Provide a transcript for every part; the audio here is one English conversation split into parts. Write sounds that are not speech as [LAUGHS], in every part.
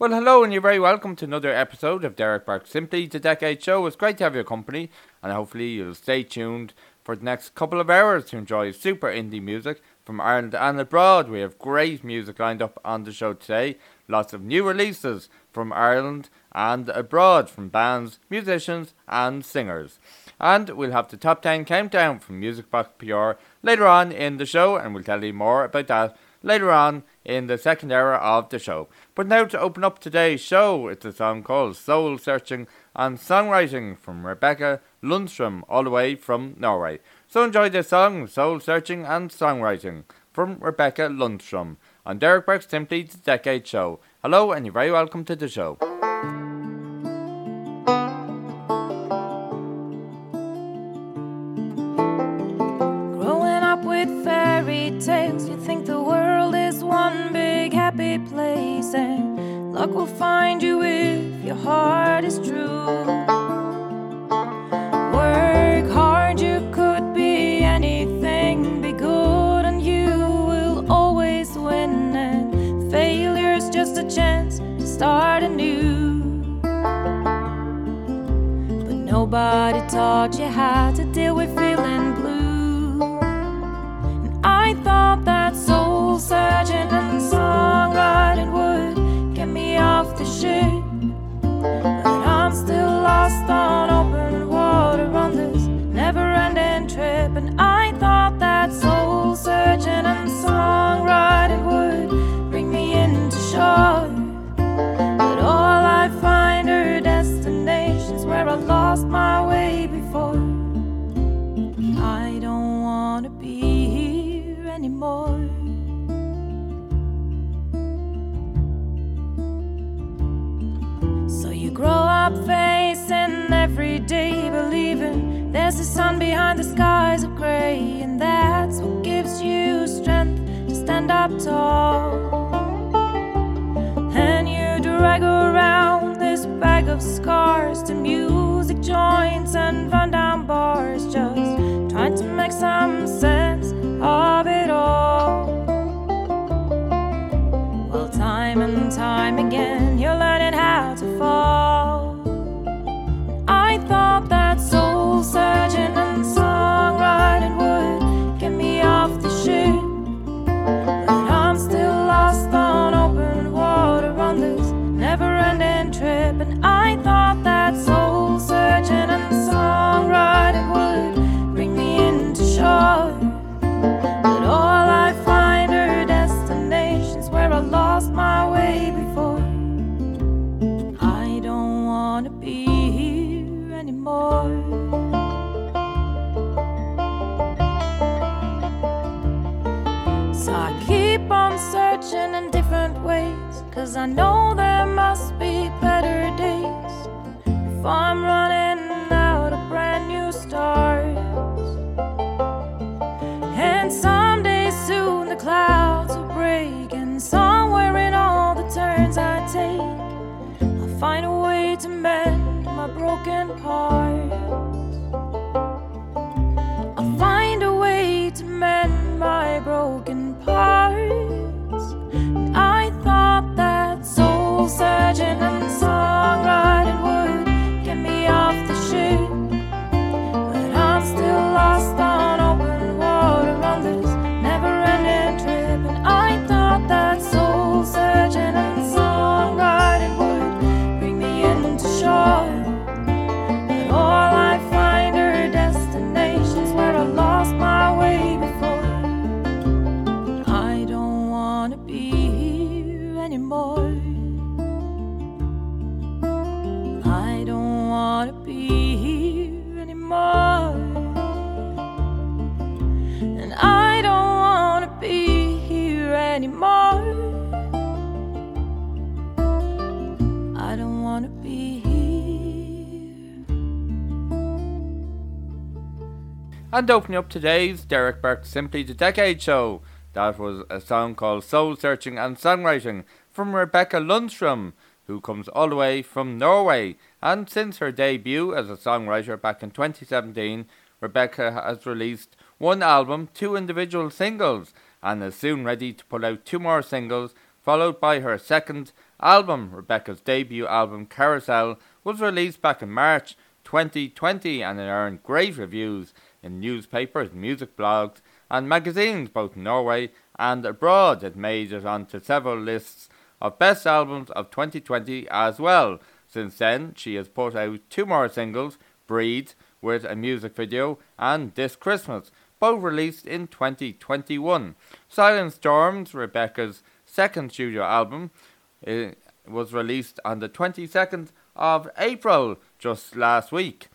Well, hello, and you're very welcome to another episode of Derek Burke Simply the Decade Show. It's great to have your company, and hopefully you'll stay tuned for the next couple of hours to enjoy super indie music from Ireland and abroad. We have great music lined up on the show today. Lots of new releases from Ireland and abroad from bands, musicians, and singers. And we'll have the top 10 countdown from Music Box PR later on in the show, and we'll tell you more about that later on in the second hour of the show. But now to open up today's show, it's a song called Soul Searching and Songwriting from Rebecca Lundstrom, all the way from Norway. So enjoy this song, Soul Searching and Songwriting from Rebecca Lundstrom on Derek Burke's Simply the Decade Show. Hello, and you're very welcome to the show. Luck will find you if your heart is true. Work hard, you could be anything, be good, and you will always win. And failure's just a chance to start anew. But nobody taught you how to deal with feeling blue. And I thought that soul searching ship. But I'm still lost on open water on this never ending trip. And I thought that soul searching and songwriting would bring me into shore. But all I find are destinations where I lost day, believing there's a sun behind the skies of gray, and that's what gives you strength to stand up tall. And you drag around this bag of scars to music joints and rundown bars, just trying to make some sense of it all. Well, time and time again, you're learning how to fall. Thought that Cause I know there must be better days. If I'm running out of brand new starts. And someday soon the clouds will break. And somewhere in all the turns I take, I'll find a way to mend my broken parts. I'll find a way to mend my broken parts. Soul And opening up today's Derek Burke Simply the Decade Show, that was a song called Soul Searching and Songwriting from Rebecca Lundstrom, who comes all the way from Norway. And since her debut as a songwriter back in 2017, Rebecca has released one album, two individual singles, and is soon ready to put out two more singles, followed by her second album. Rebecca's debut album, Carousel, was released back in March 2020 and it earned great reviews in newspapers, music blogs, and magazines both in Norway and abroad. It made it onto several lists of best albums of 2020 as well. Since then, she has put out two more singles, Breed with a music video and This Christmas, both released in 2021. Silent Storms, Rebecca's second studio album, was released on the 22nd of April, just last week.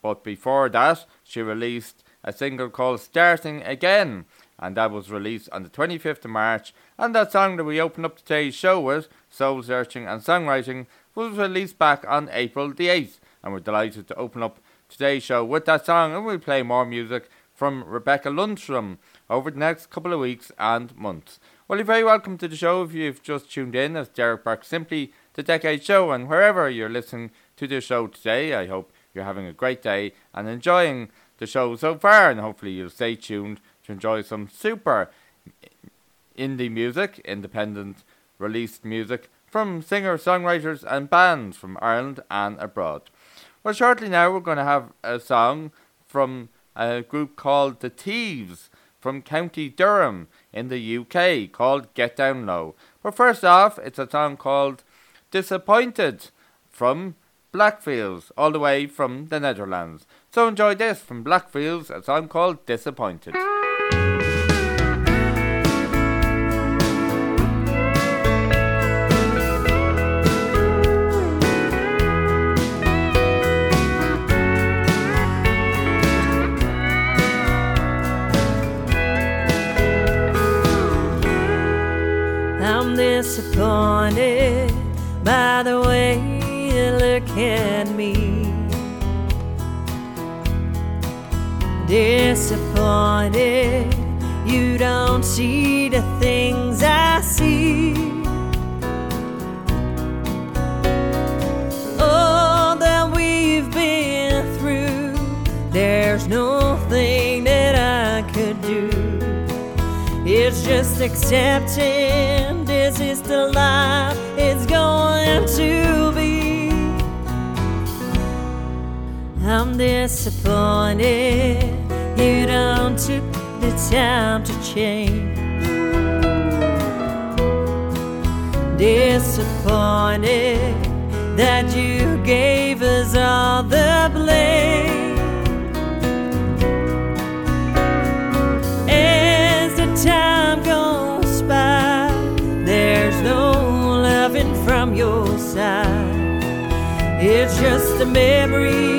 But before that, she released a single called Starting Again, and that was released on the 25th of March. And that song that we opened up today's show with, Soul Searching and Songwriting, was released back on April the 8th. And we're delighted to open up today's show with that song, and we'll play more music from Rebecca Lundstrom over the next couple of weeks and months. Well, you're very welcome to the show if you've just tuned in as Derek Burke Simply the Decade Show, and wherever you're listening to the show today, I hope you're having a great day and enjoying the show so far, and hopefully you'll stay tuned to enjoy some super indie music, independent released music from singer, songwriters, and bands from Ireland and abroad. Well, shortly now we're going to have a song from a group called The Thieves from County Durham in the UK called Get Down Low. But first off, it's a song called Disappointed from Blackfields, all the way from the Netherlands. So enjoy this from Blackfields, a song called Disappointed. disappointed by the look at me. Disappointed you don't see the things I see. All that we've been through, there's nothing that I could do. It's just accepting this is the life it's going to I'm disappointed you don't took the time to change. Disappointed that you gave us all the blame. As the time goes by, there's no loving from your side. It's just a memory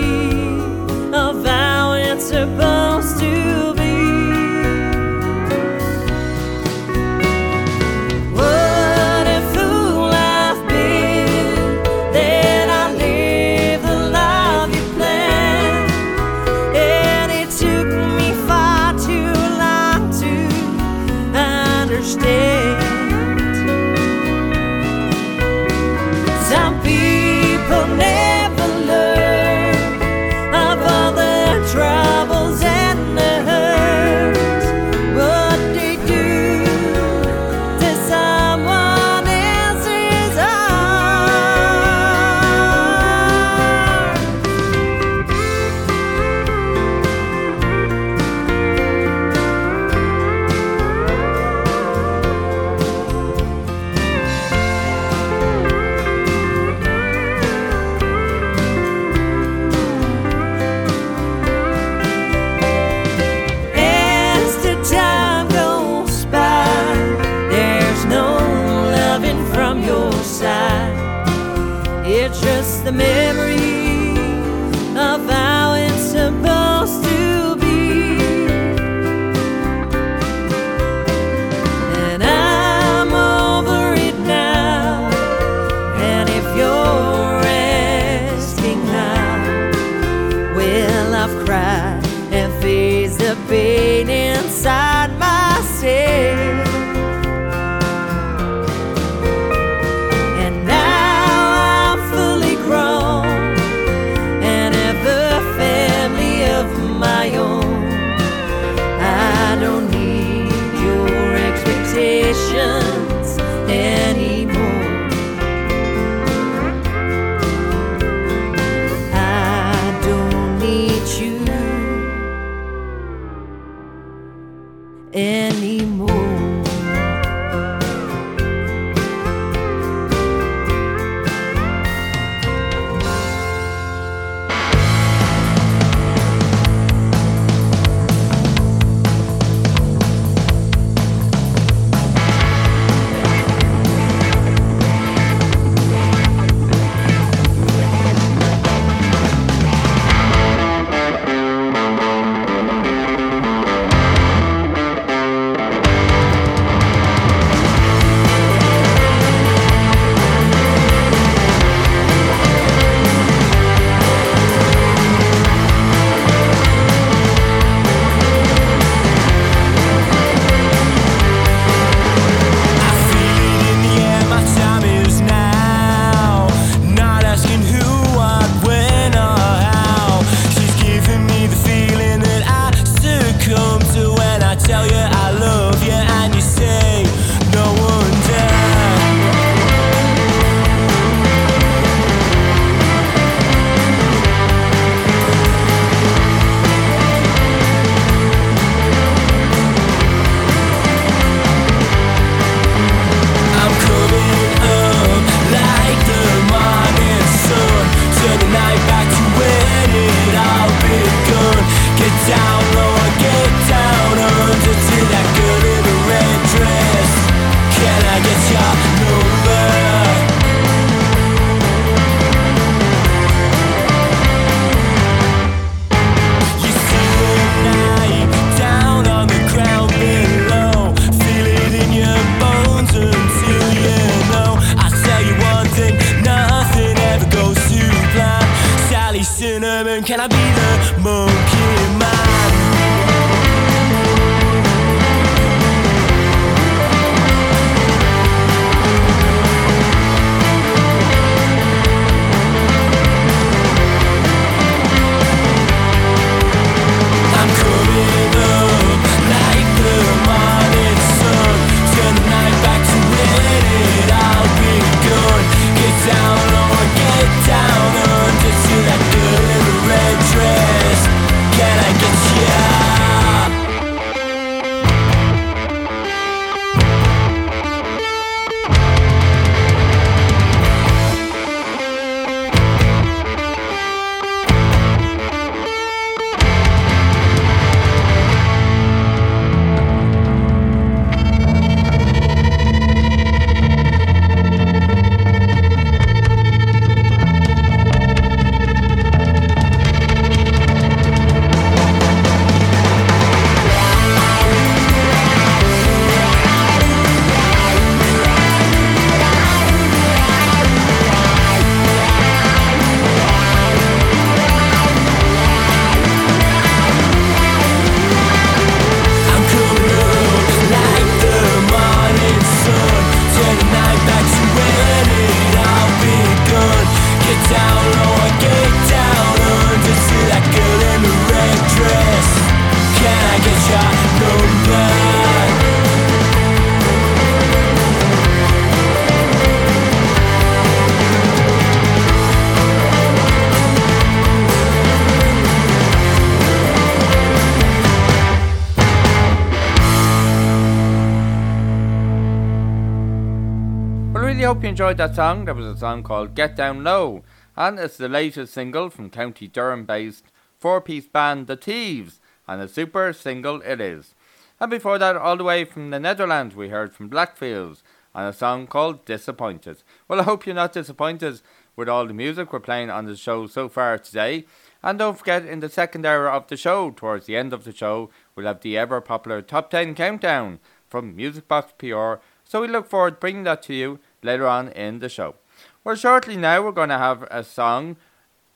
enjoyed that song. That was a song called Get Down Low, and it's the latest single from County Durham based four piece band The Thieves, and a super single it is. And before that, all the way from the Netherlands, we heard from Blackfields and a song called Disappointed. Well, I hope you're not disappointed with all the music we're playing on the show so far today. And don't forget, in the second hour of the show, towards the end of the show, we'll have the ever popular Top 10 Countdown from Music Box PR. So we look forward to bringing that to you later on in the show. Well, shortly now, we're going to have a song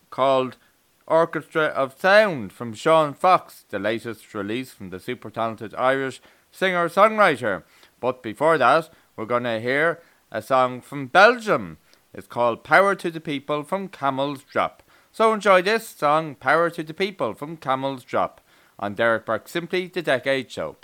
called Orchestra of Sound from Sean Fox, the latest release from the super talented Irish singer songwriter. But before that, we're going to hear a song from Belgium. It's called Power to the People from Camel's Drop. So enjoy this song, Power to the People from Camel's Drop, on Derek Burke Simply the Decade Show.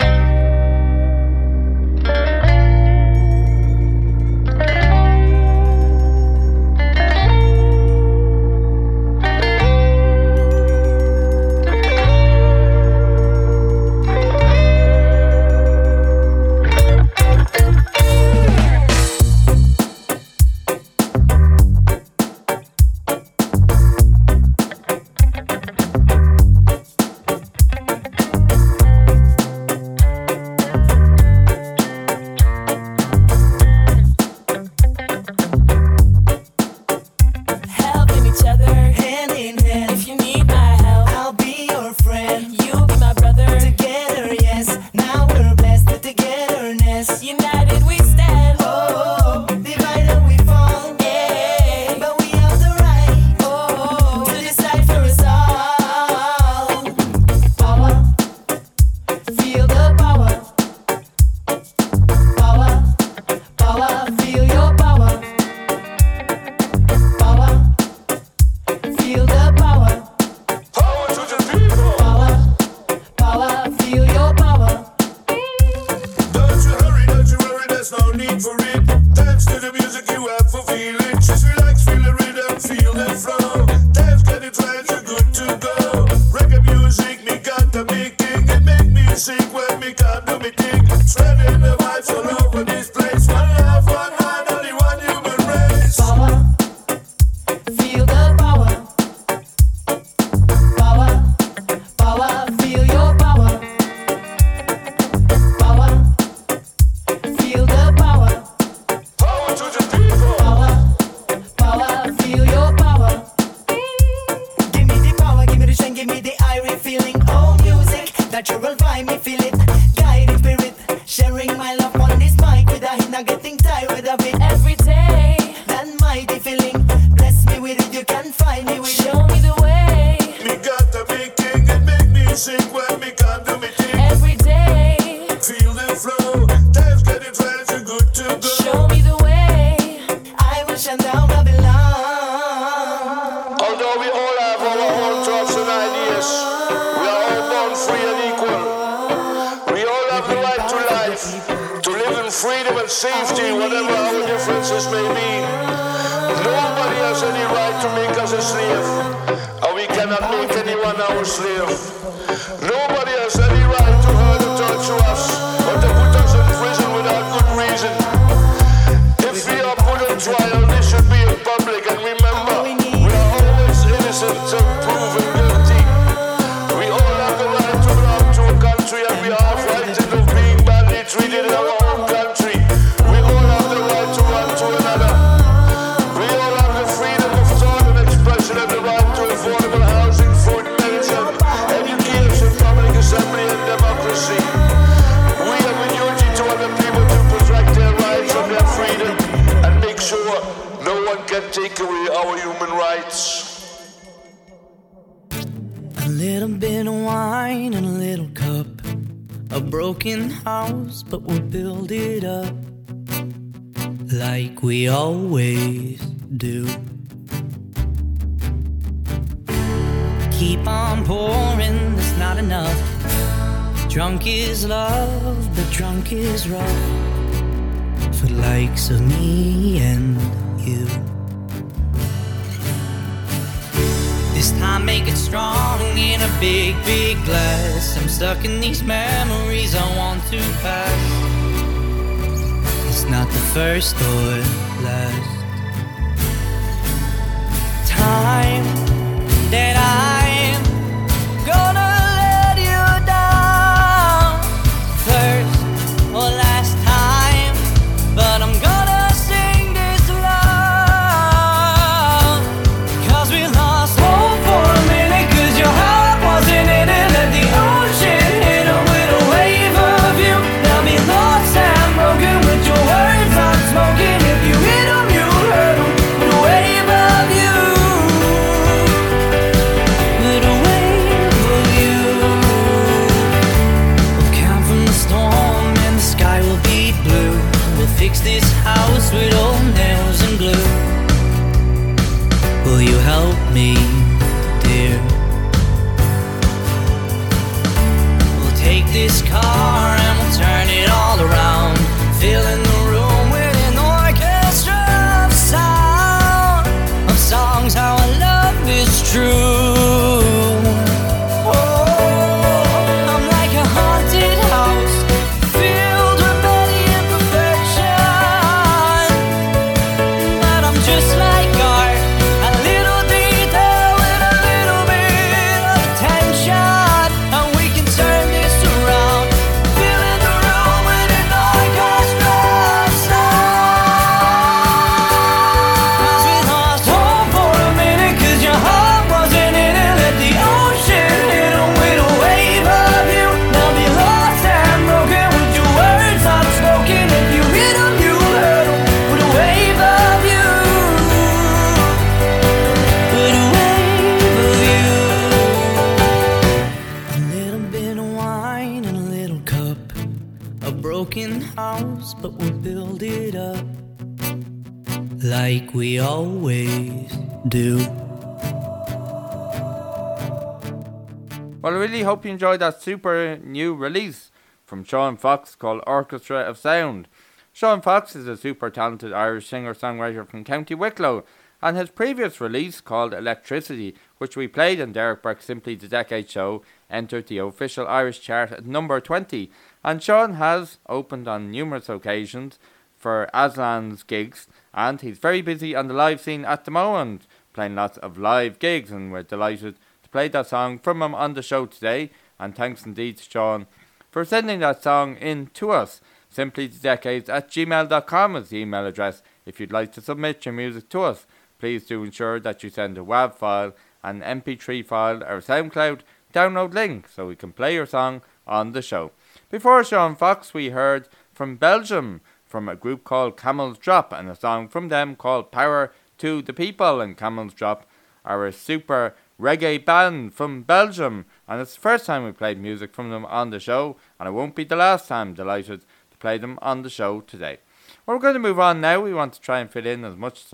you enjoyed that super new release from Sean Fox called Orchestra of Sound. Sean Fox is a super talented Irish singer songwriter from County Wicklow, and his previous release called Electricity, which we played in Derek Burke's Simply the Decade show, entered the official Irish chart at number 20. And Sean has opened on numerous occasions for Aslan's gigs, and he's very busy on the live scene at the moment, playing lots of live gigs, and we're delighted to play that song from him on the show today, and thanks indeed to Sean for sending that song in to us. Simply the decades at gmail.com is the email address. If you'd like to submit your music to us, please do ensure that you send a WAV file, an MP3 file, or SoundCloud download link so we can play your song on the show. Before Sean Fox, we heard from Belgium from a group called Camel's Drop and a song from them called Power to the People. And Camel's Drop are a super reggae band from Belgium, and it's the first time we played music from them on the show, and it won't be the last time. Delighted to play them on the show today. Well, we're going to move on now. We want to try and fit in as much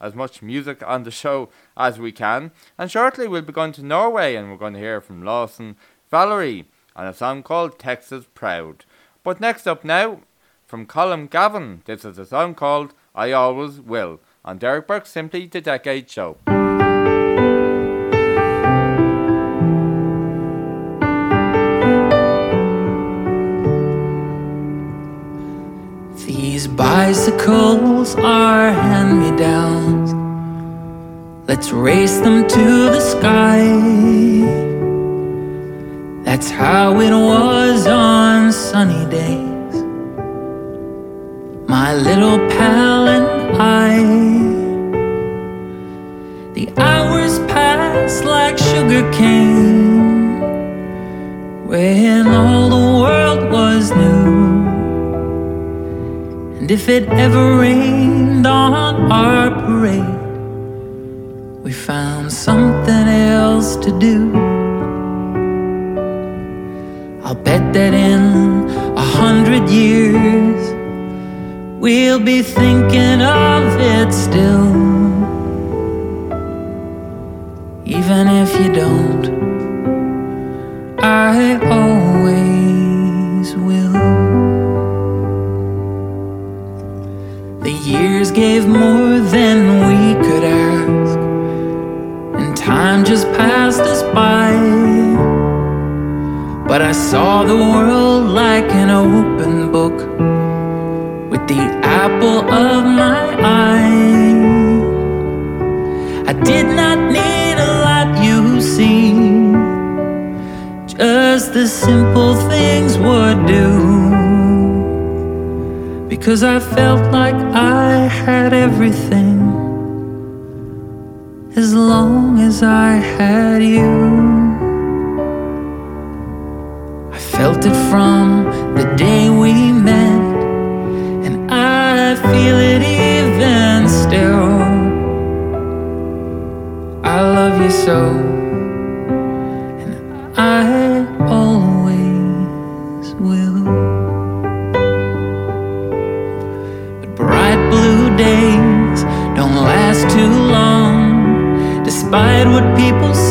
as much music on the show as we can, and shortly we'll be going to Norway, and we're going to hear from Lawson Valerie on a song called Texas Proud. But next up now, from Colin Gavin, this is a song called I Always Will on Derek Burke's Simply the Decade Show. Bicycles are hand me downs. Let's race them to the sky. That's how it was on sunny days. My little pal and I. The hours pass like sugar cane when And if it ever rained on our parade, we found something else to do. I'll bet that in a hundred years, we'll be thinking of it still. Even if you don't, I always years gave more than we could ask, and time just passed us by. But I saw the world like an open book with the apple of my eye. I did not need a lot, you see, just the simple things would do because I felt like I had everything as long as I had you. I felt it from the day we met, and I feel it even still. I love you so, and I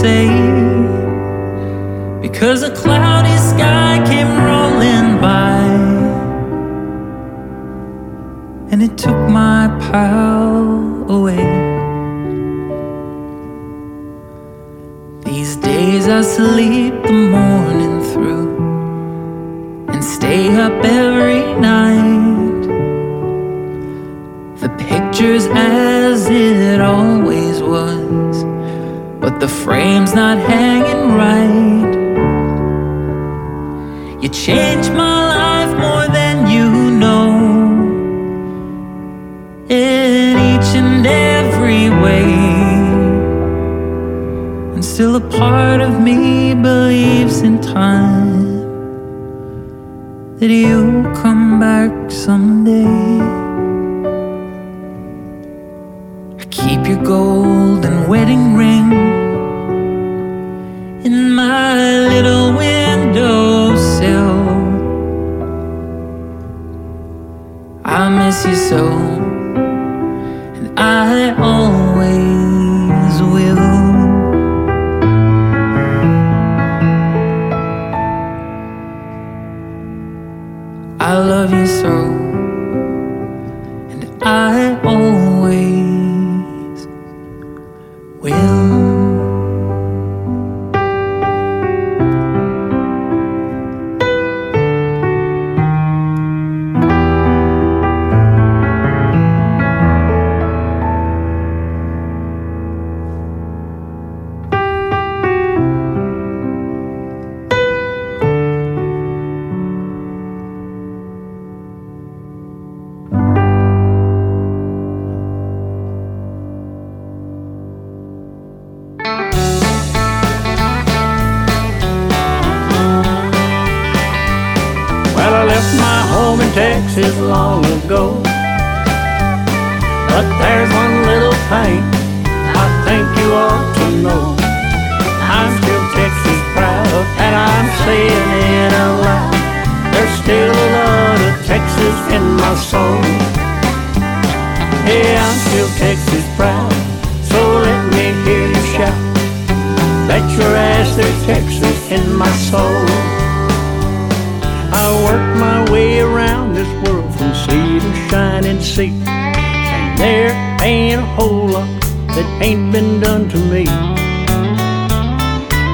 say. Because a cloudy sky came rolling by, and it took my pal away. These days I sleep the morning through and stay up every night. The picture's as it but the frame's not hanging right. You changed my life more than you know, in each and every way. And still a part of me believes in time that you'll come back home in Texas long ago. But there's one little thing I think you ought to know. I'm still Texas proud. and I'm saying it out loud. There's still a lot of Texas in my soul. Hey, I'm still Texas proud, so let me hear you shout. Bet your ass there's Texas in my soul. I worked my way around this world from sea to shining sea, and there ain't a whole lot that ain't been done to me.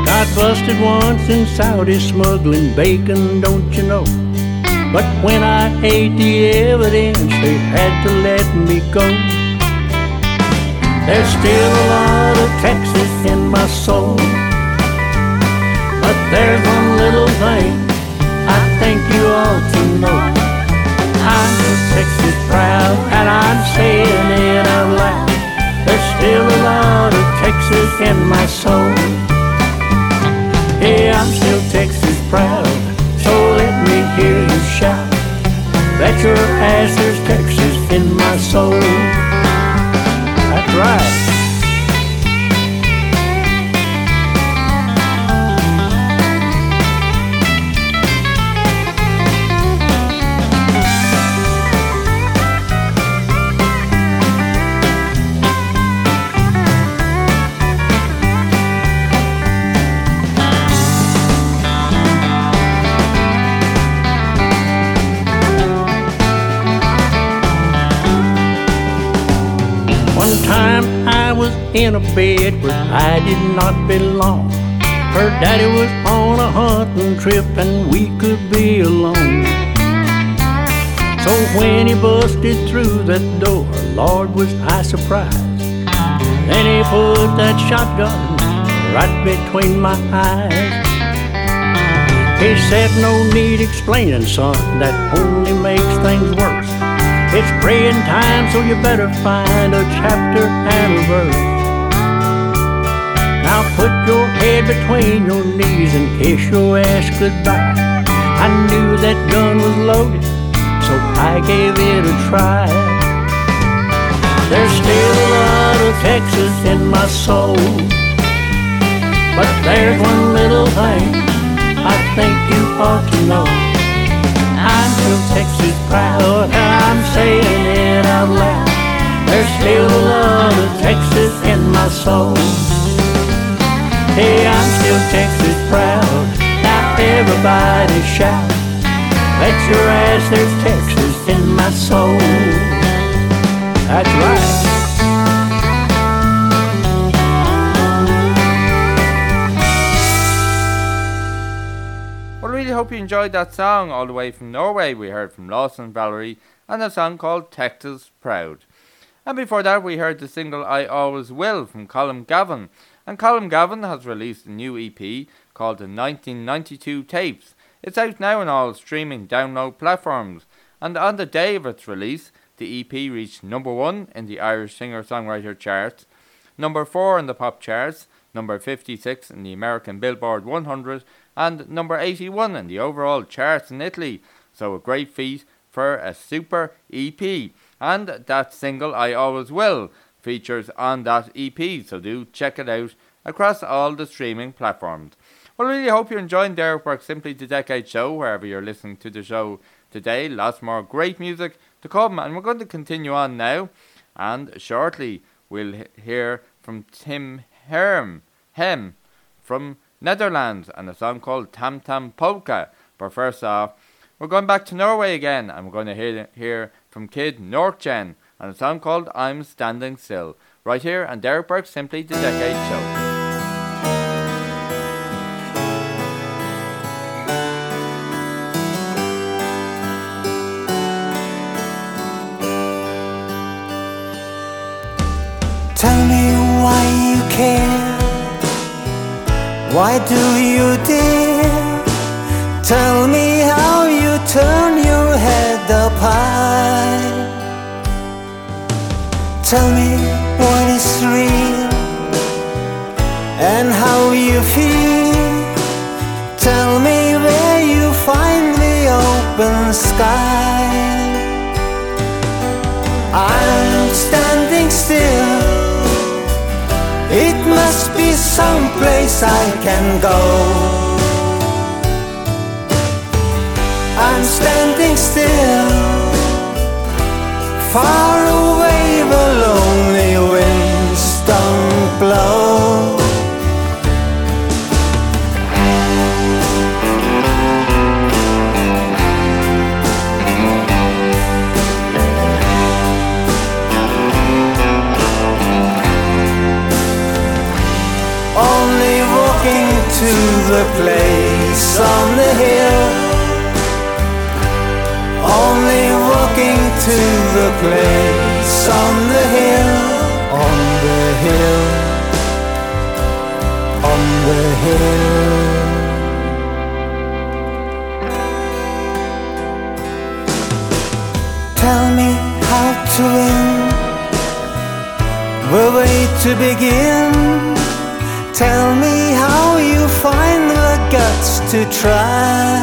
Got busted once in Saudi smuggling bacon, don't you know? But when I ate the evidence, they had to let me go. There's still a lot of Texas in my soul. But there's one little thing think you ought to know. I'm Texas proud, and I'm saying it out loud. There's still a lot of Texas in my soul. Yeah, I'm still Texas proud, so let me hear you shout. Bet your ass there's Texas in my soul. That's right. In a bed where I did not belong. Her daddy was on a hunting trip and we could be alone. So when he busted through that door, Lord, was I surprised. Then he put that shotgun right between my eyes. He said, No need explaining, son, that only makes things worse. It's praying time, so you better find a chapter and a verse. Now put your head between your knees and kiss your ass goodbye. I knew that gun was loaded, so I gave it a try. There's still a lot of Texas in my soul, but there's one little thing I think you ought to know. I'm still Texas proud, and I'm saying it out loud. There's still a lot of Texas in my soul. Hey, I'm still Texas proud. Now everybody shout. Bet your ass there's Texas in my soul. That's right. Well, I really hope you enjoyed that song all the way from Norway. We heard from Lawson Valerie and a song called Texas Proud. And before that, we heard the single I Always Will from Colin Gavin. And Colin Gavin has released a new EP called the 1992 Tapes. It's out now on all streaming download platforms. And on the day of its release, the EP reached number one in the Irish singer songwriter charts, number four in the pop charts, number 56 in the American Billboard 100, and number 81 in the overall charts in Italy. So a great feat for a super EP. And that single, I Always Will, features on that EP, so do check it out across all the streaming platforms. Well, really hope you're enjoying Derek Burke Simply the Decade show, wherever you're listening to the show today. Lots more great music to come, and we're going to continue on now. And shortly, we'll hear from Tim Herm, Hem from Netherlands and a song called Tam Tam Polka. But first off, we're going back to Norway again, and we're going to hear, hear from Kid Norkjen and a song called I'm Standing Still. Right here on Derek Burke Simply the Decade show. Tell me why you care. Why do you dare? Tell me how you turn your head up high. Tell me what is real and how you feel. Tell me where you find the open sky. I'm standing still. It must be someplace I can go. I'm standing still, far away the lonely winds don't blow. Only walking to the place on the hill. Only walking to the place on the hill, on the hill, on the hill. Tell me how to win, the way to begin. Tell me how you find the guts to try.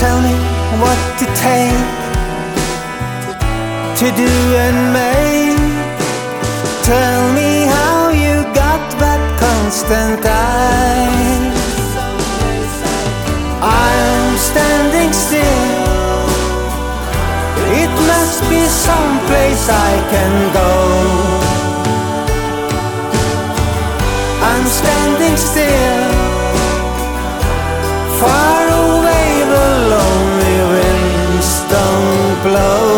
Tell me what to take to do and make. Tell me how you got that constant eye. I'm standing still. It must be someplace I can go. I'm standing still, far away the lonely winds don't blow.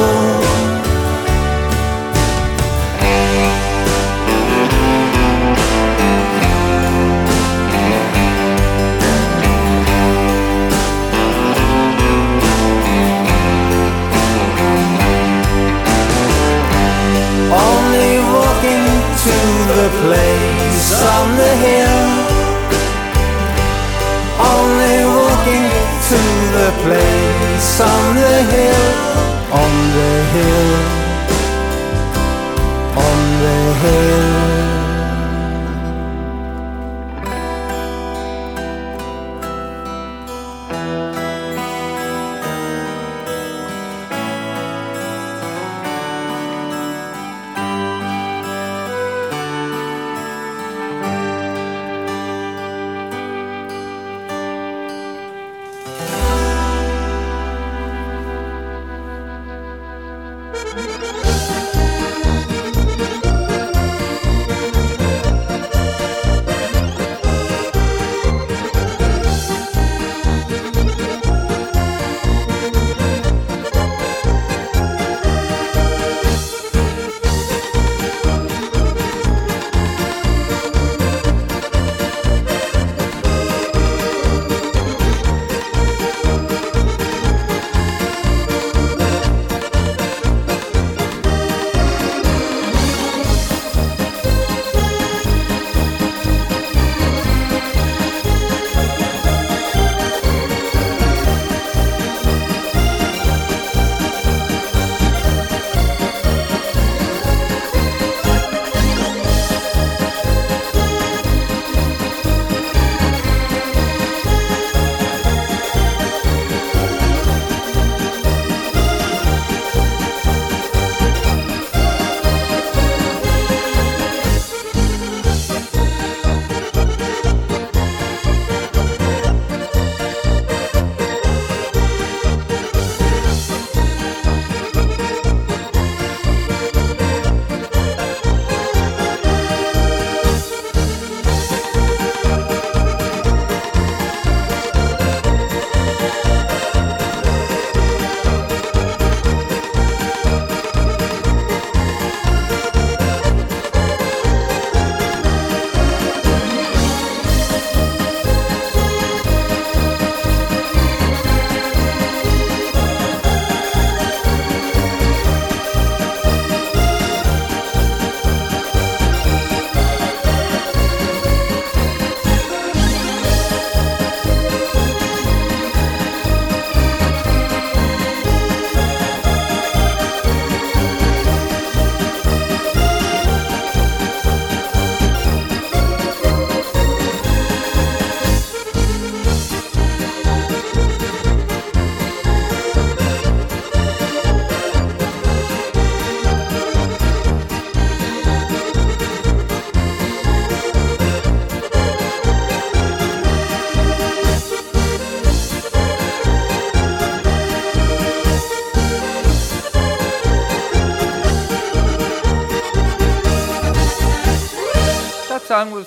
Place on the hill. Only walking to the place on the hill, on the hill, on the hill.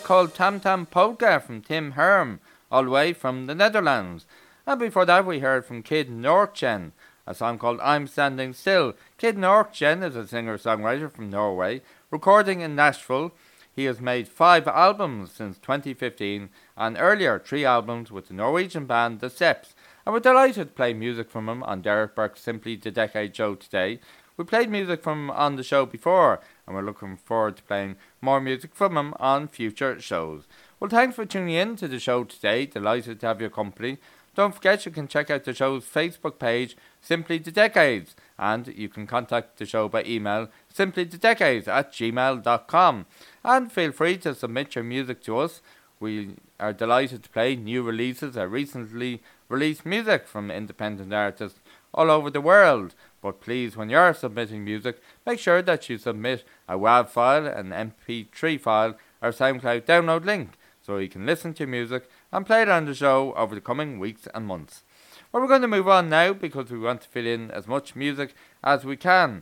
Called Tam Tam Polka from Tim Herm, all the way from the Netherlands. And before that, we heard from Kid Norchen, a song called I'm Standing Still. Kid Norchen is a singer songwriter from Norway, recording in Nashville. He has made five albums since 2015 and earlier three albums with the Norwegian band The Steps. And we're delighted to play music from him on Derek Burke's Simply the Decade show today. We played music from him on the show before, and we're looking forward to playing more music from him on future shows. Well, thanks for tuning in to the show today. Delighted to have your company. Don't forget you can check out the show's Facebook page, Simply the Decades, and you can contact the show by email, simplythedecades at gmail.com. And feel free to submit your music to us. We are delighted to play new releases or recently released music from independent artists all over the world. But please, when you're submitting music, make sure that you submit a WAV file, an MP3 file, or SoundCloud download link so you can listen to music and play it on the show over the coming weeks and months. Well, we're going to move on now because we want to fill in as much music as we can.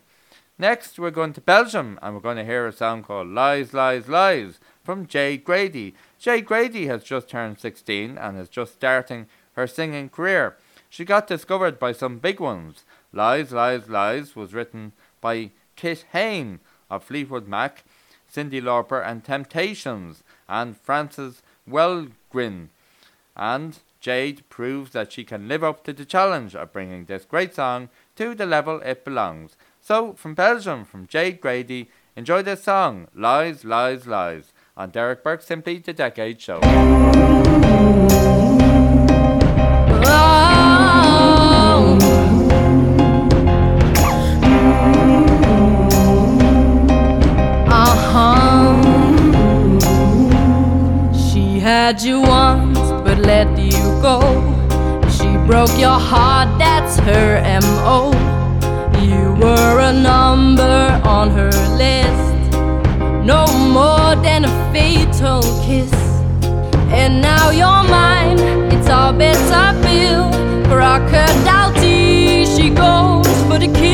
Next, we're going to Belgium and we're going to hear a song called Lies, Lies, Lies from Jade Grady. Jade Grady has just turned 16 and is just starting her singing career. She got discovered by some big ones. Lies, Lies, Lies was written by Kit Hain of Fleetwood Mac, Cyndi Lauper and Temptations, and Frances Wellgrin. And Jade proves that she can live up to the challenge of bringing this great song to the level it belongs. So, from Belgium, from Jade Grady, enjoy this song, Lies, Lies, Lies, on Derek Burke's Simply the Decade Show. You once, but let you go. She broke your heart, that's her MO. You were a number on her list, no more than a fatal kiss. And now you're mine, it's our better bill. Crocodile tea, she goes for the kill.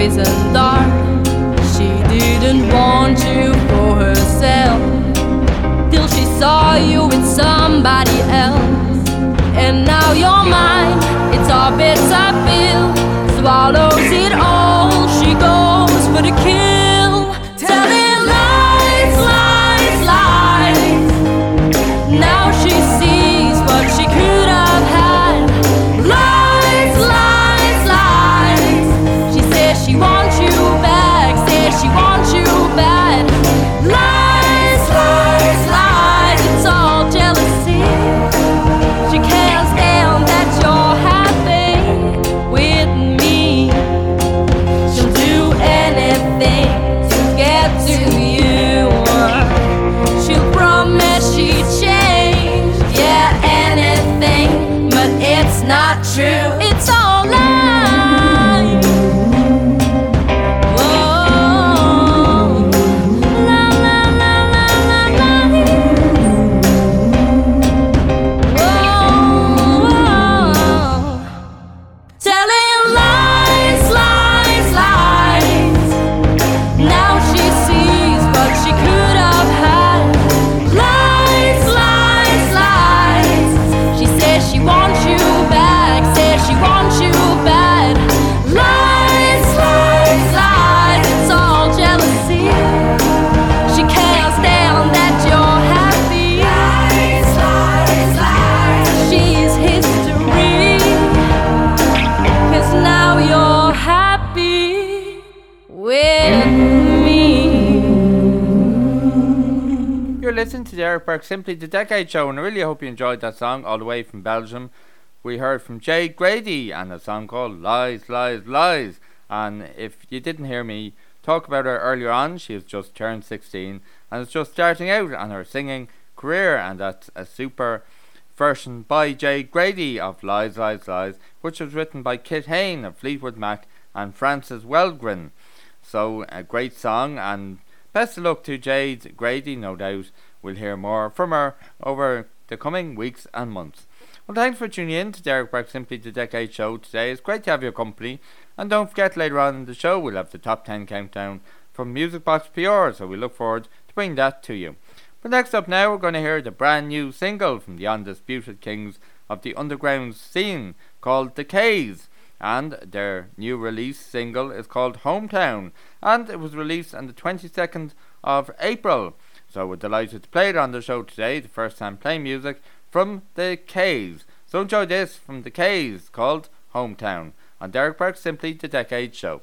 Poison dart. She didn't want you for herself till she saw you with somebody else. And now you're mine, it's our bitter pill. Swallows it all, she goes for the kill. Listening to the Eric Burke Simply the Decade Show, and I really hope you enjoyed that song all the way from Belgium we heard from Jade Grady and a song called Lies, Lies, Lies. And if you didn't hear me talk about her earlier on, she has just turned 16 and is just starting out on her singing career, and that's a super version by Jade Grady of Lies, Lies, Lies, which was written by Kit Hain of Fleetwood Mac and Francis Wellgren. So, a great song, and best of luck to Jade Grady, no doubt. We'll hear more from her over the coming weeks and months. Well, thanks for tuning in to Derek Burke Simply the Decade show today. It's great to have your company. And don't forget, later on in the show, we'll have the top 10 countdown from Music Box PR, so we look forward to bringing that to you. But next up now, we're going to hear the brand new single from the undisputed kings of the underground scene called The K's. And their new release single is called Hometown, and it was released on the 22nd of April. So we're delighted to play it on the show today, the first time playing music from the K's. So enjoy this from the K's called Hometown on Derek Burke Simply the Decade Show.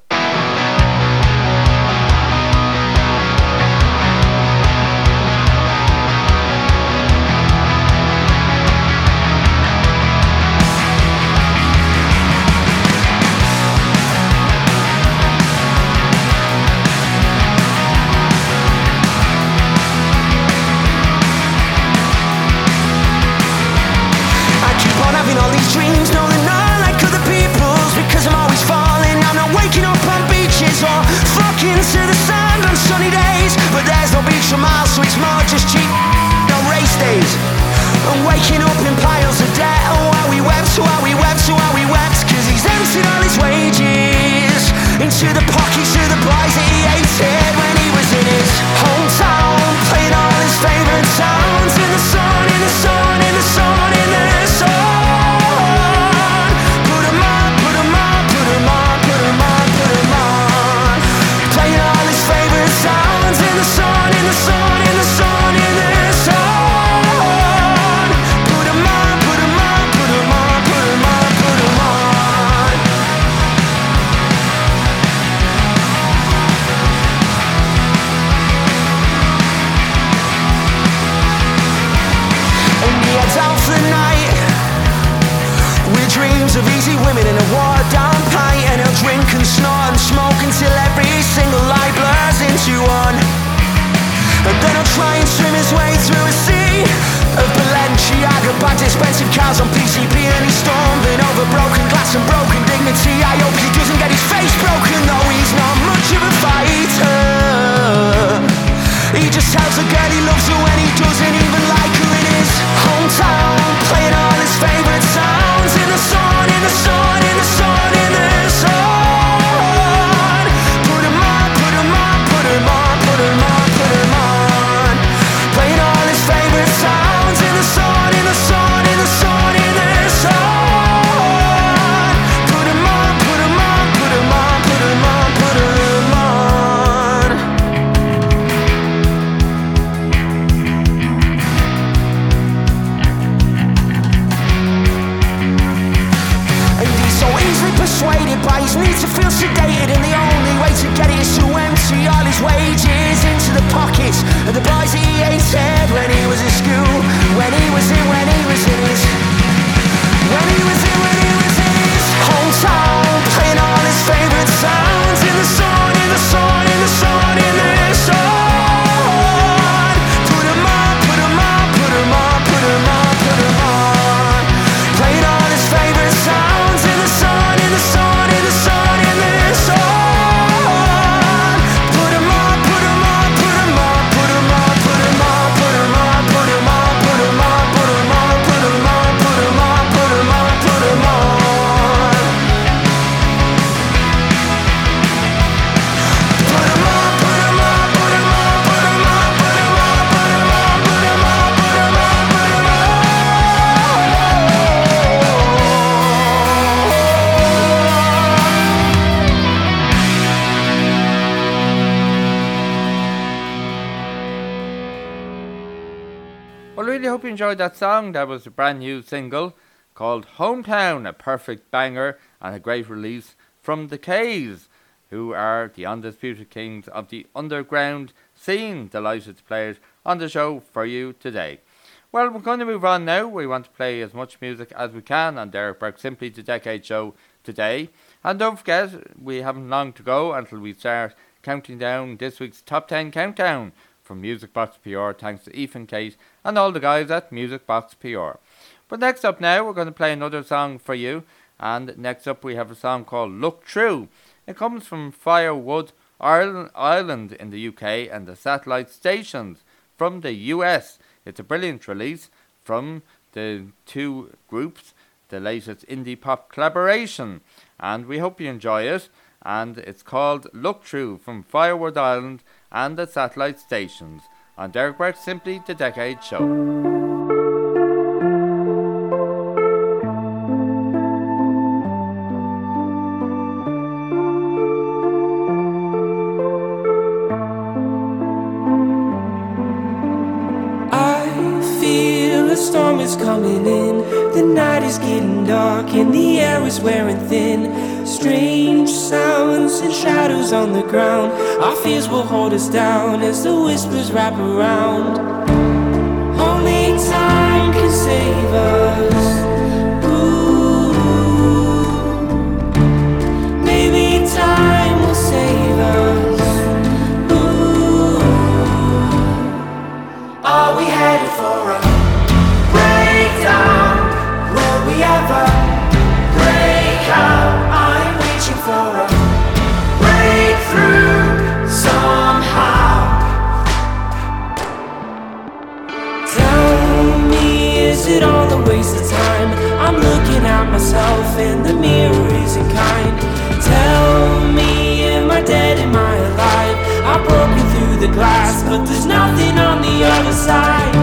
Enjoyed that song. That was a brand new single called Hometown, a perfect banger and a great release from the K's, who are the undisputed kings of the underground scene. Delighted to play it on the show for you today. Well, we're going to move on now. We want to play as much music as we can on Derek Burke Simply the Decade Show today. And don't forget, we haven't long to go until we start counting down this week's top 10 countdown from Music Box PR. Thanks to Ethan, Kate, and all the guys at Music Box PR. But next up now, we're going to play another song for you. And next up, we have a song called Look True. It comes from Firewood Island, in the UK and the satellite stations from the US. It's a brilliant release from the two groups, the latest indie pop collaboration, and we hope you enjoy it. And it's called Look True from Firewood Island and the satellite stations on Derek Burke Simply the Decade Show. I feel a storm is coming in. The night is getting dark and the air is wearing thin. Strange sounds and shadows on the ground. Our fears will hold us down as the whispers wrap around. Only time can save us. Ooh. Maybe time will save us. Ooh. Are we headed for a breakdown? Will we ever it all a waste of time? I'm looking at myself and the mirror isn't kind. Tell me, am I dead? Am I alive? I'm broken through the glass, but there's nothing on the other side.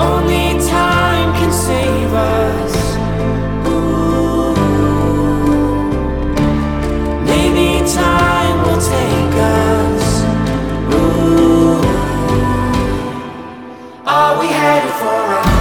Only time can save us. Ooh. Maybe time will take us. Ooh. Are we headed for a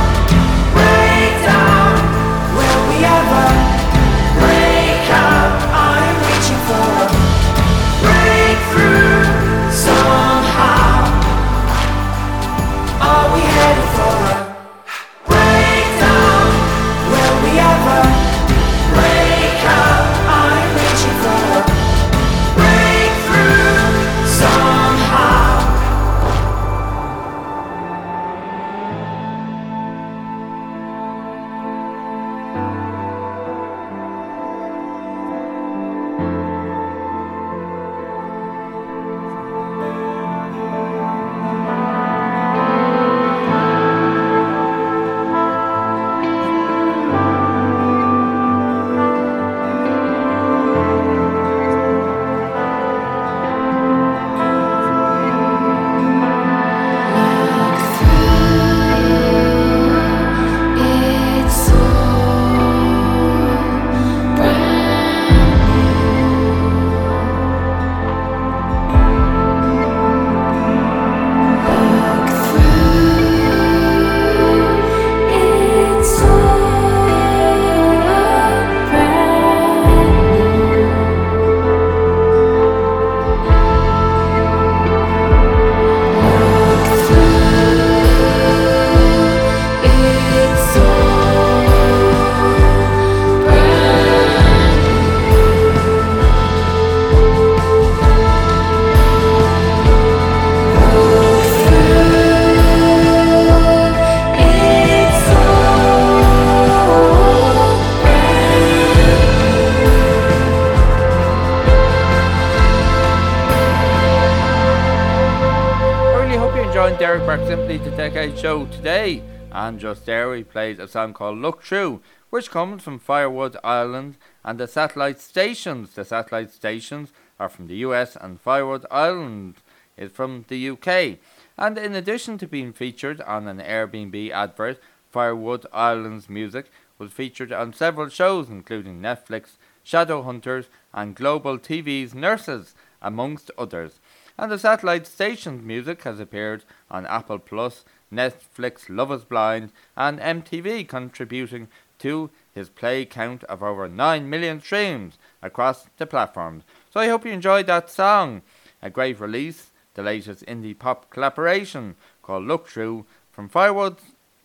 And just there, we played a song called Look True, which comes from Firewood Island and the satellite stations. The satellite stations are from the US and Firewood Island is from the UK. And in addition to being featured on an Airbnb advert, Firewood Island's music was featured on several shows, including Netflix, Shadowhunters, and Global TV's Nurses, amongst others. And the satellite station's music has appeared on Apple Plus, Netflix, Love Is Blind, and MTV, contributing to his play count of over 9 million streams across the platforms. So I hope you enjoyed that song. A great release, the latest indie pop collaboration called Look True from Firewood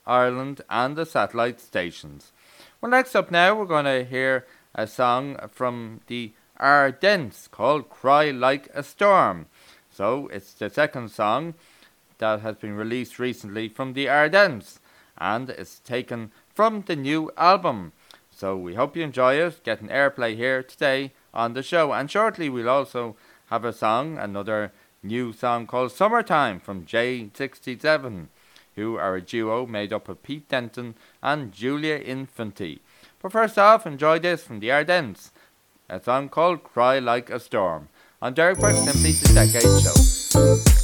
Island, and the satellite stations. Well, next up now, we're going to hear a song from the Ardennes called Cry Like a Storm. So, it's the second song that has been released recently from the Ardennes, and it's taken from the new album. So, we hope you enjoy it, getting airplay here today on the show. And shortly, we'll also have a song, another new song called Summertime from J67, who are a duo made up of Pete Denton and Julia Infanti. But first off, enjoy this from the Ardennes, a song called Cry Like a Storm on Derek Burke Simply the Decade Show.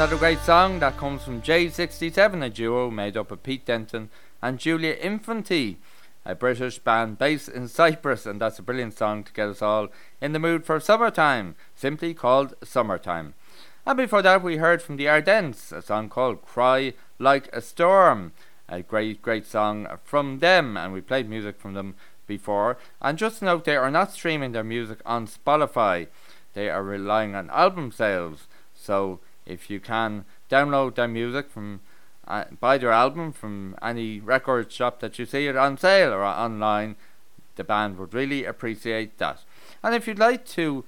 Isn't a great song? That comes from J67, a duo made up of Pete Denton and Julia Infanti, a British band based in Cyprus, and that's a brilliant song to get us all in the mood for summertime, simply called Summertime. And before that, we heard from the Ardennes, a song called Cry Like a Storm, a great, great song from them, and we played music from them before. And just note, they are not streaming their music on Spotify, they are relying on album sales. So if you can download their music from uh, buy their album from any record shop that you see it on sale or online, the band would really appreciate that. And if you'd like to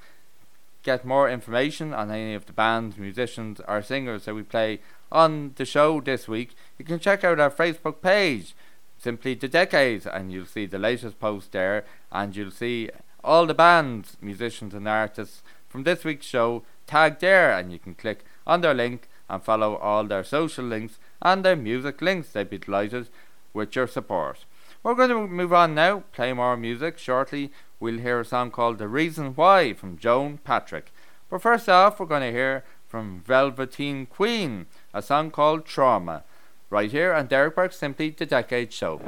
get more information on any of the bands, musicians, or singers that we play on the show this week, you can check out our Facebook page, simply The Decades, and you'll see the latest post there, and you'll see all the bands, musicians, and artists from this week's show tagged there, and you can click on their link and follow all their social links and their music links. They'd be delighted with your support. We're going to move on now, play more music. Shortly, we'll hear a song called The Reason Why from Joan Patrick. But first off, we're going to hear from Velveteen Queen, a song called Trauma. Right here on Derek Burke Simply the Decade Show.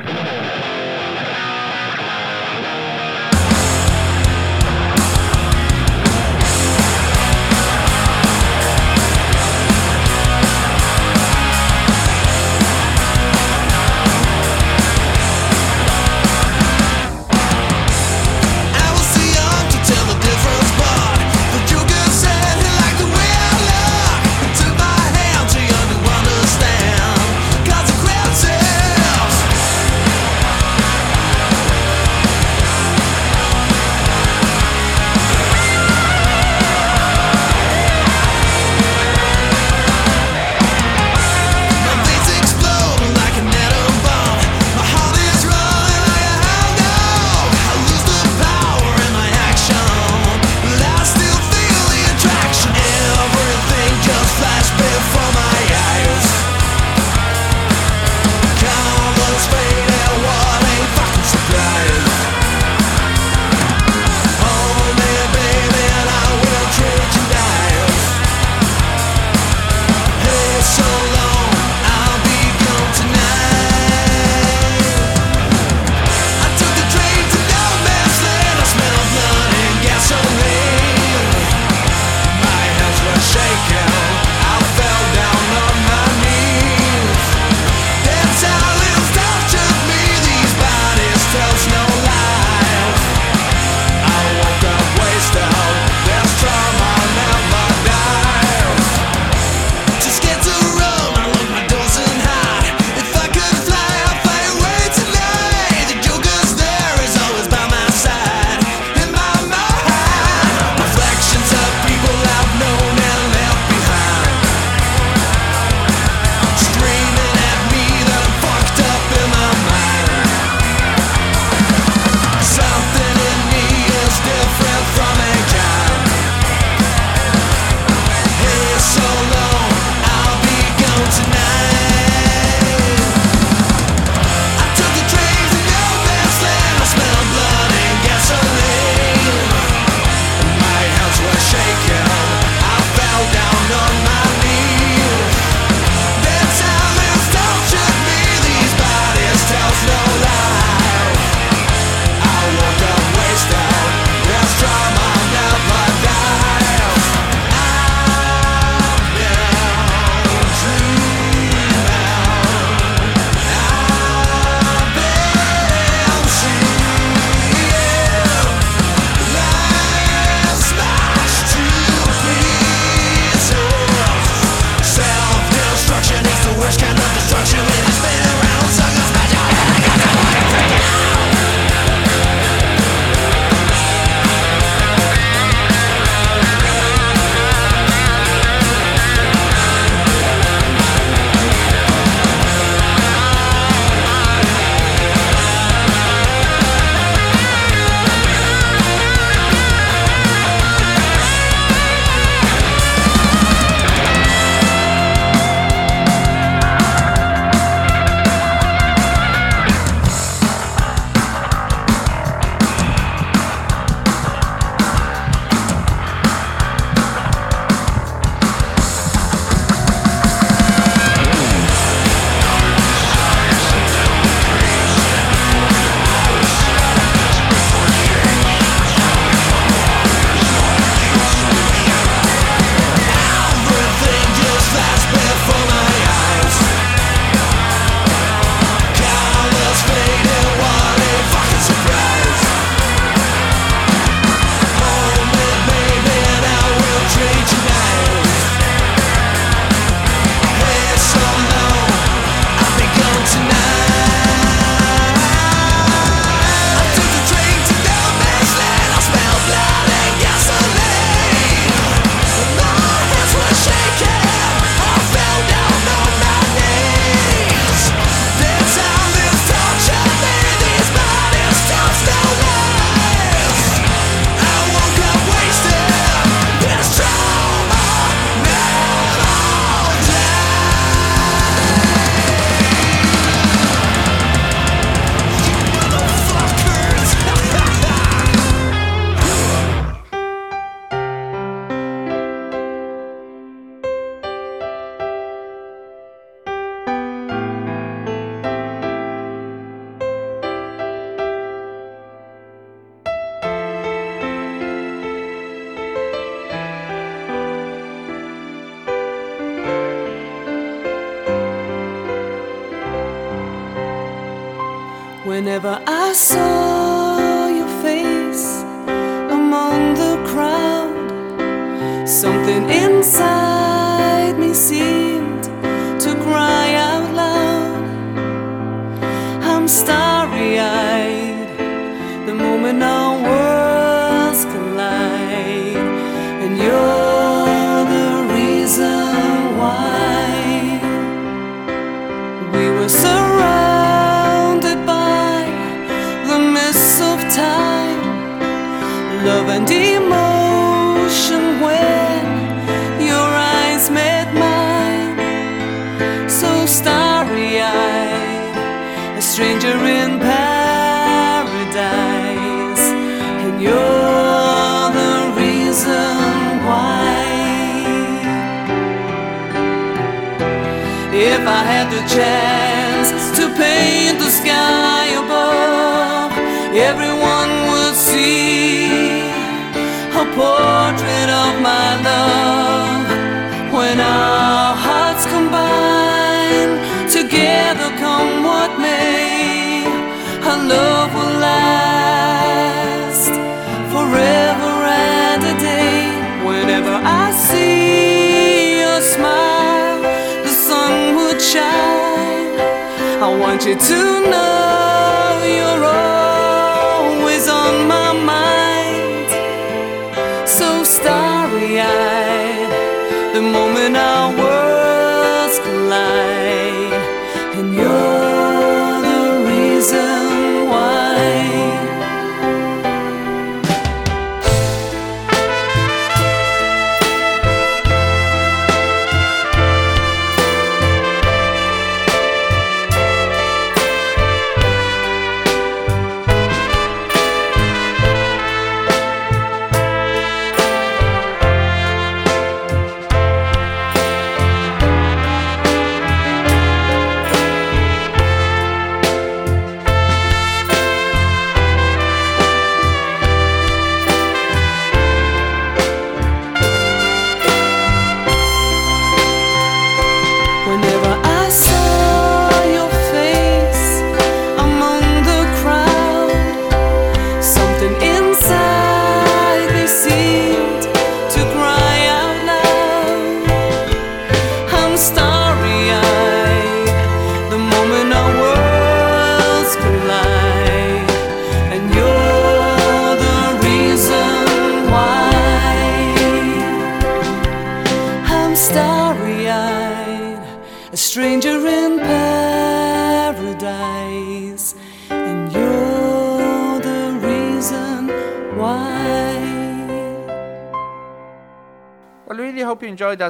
Moment our worlds collide,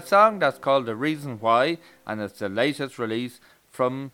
song. That's called The Reason Why, and it's the latest release from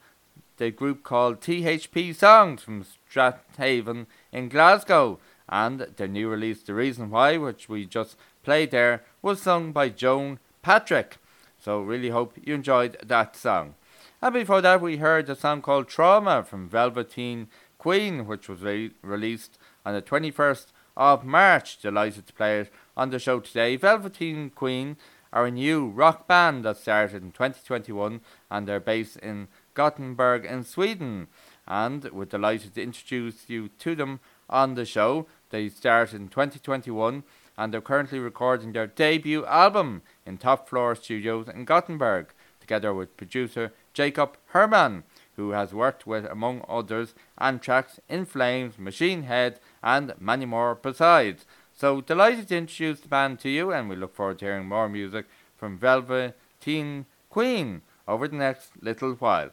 the group called THP Songs from Strathaven in Glasgow. And their new release, The Reason Why, which we just played there, was sung by Joan Patrick. So, really hope you enjoyed that song. And before that, we heard a song called Trauma from Velveteen Queen, which was re- released on the 21st of March. Delighted to play it on the show today. Velveteen Queen are a new rock band that started in 2021 and they're based in Gothenburg in Sweden. And we're delighted to introduce you to them on the show. They started in 2021 and they're currently recording their debut album in Top Floor Studios in Gothenburg, together with producer Jacob Herman, who has worked with, among others, Anthrax, In Flames, Machine Head, and many more besides. So delighted to introduce the band to you, and we look forward to hearing more music from Velveteen Queen over the next little while.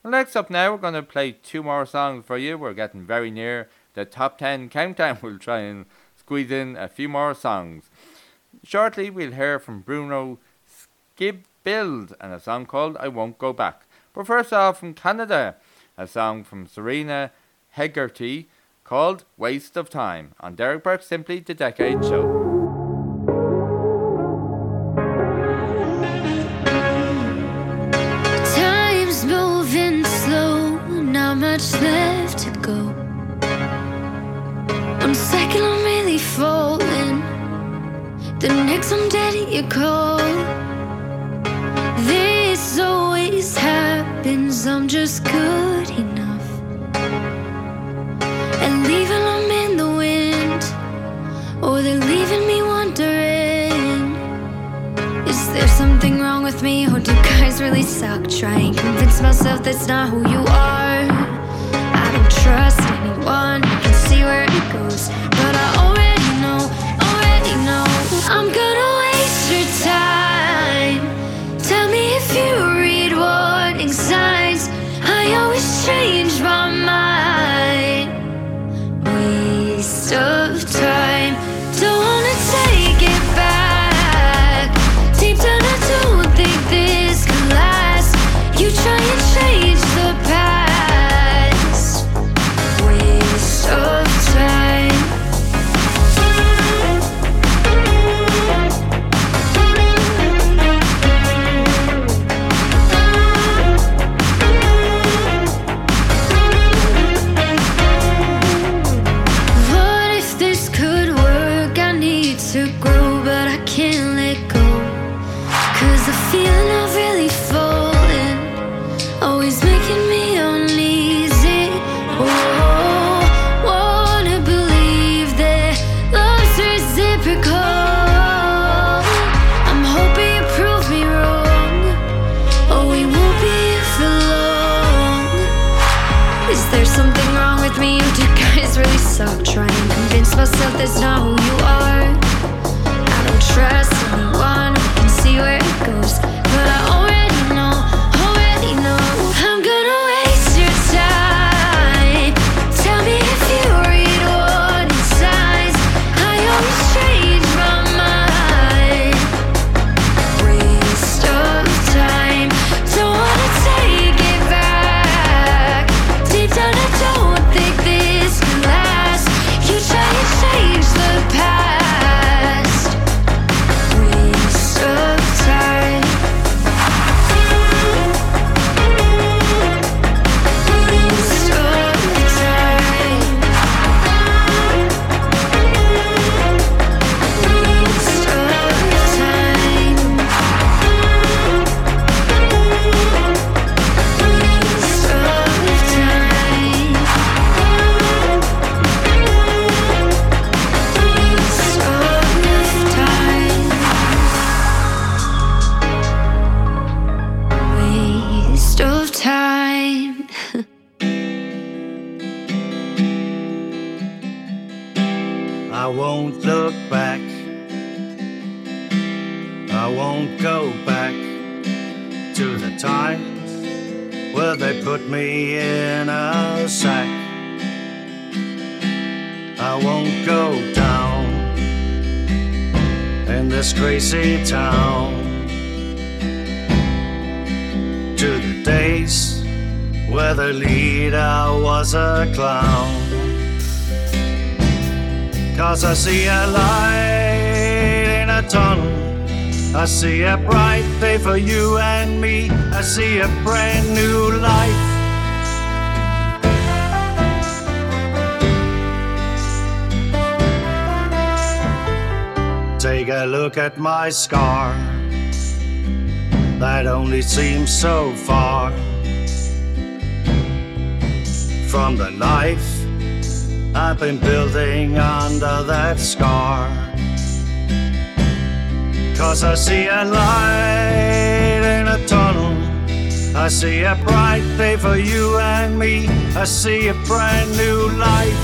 Well, next up now, we're going to play two more songs for you. We're getting very near the top 10 countdown. [LAUGHS] We'll try and squeeze in a few more songs. Shortly, we'll hear from Bruno Skibbild and a song called I Won't Go Back. But first off, from Canada, a song from Serena Hegarty called Waste of Time on Derek Burke Simply the Decade Show. Time's moving slow, not much left to go. One second I'm really falling, the next I'm dead at your call. This always happens, I'm just with me or do guys really suck? Try and convince myself that's not who you are. I don't trust anyone, I can see where it goes. But I already know, already know, I'm gonna waste your time. Tell me if you read warning signs. I always change my mind. see a bright day for you and me. I see a brand new life.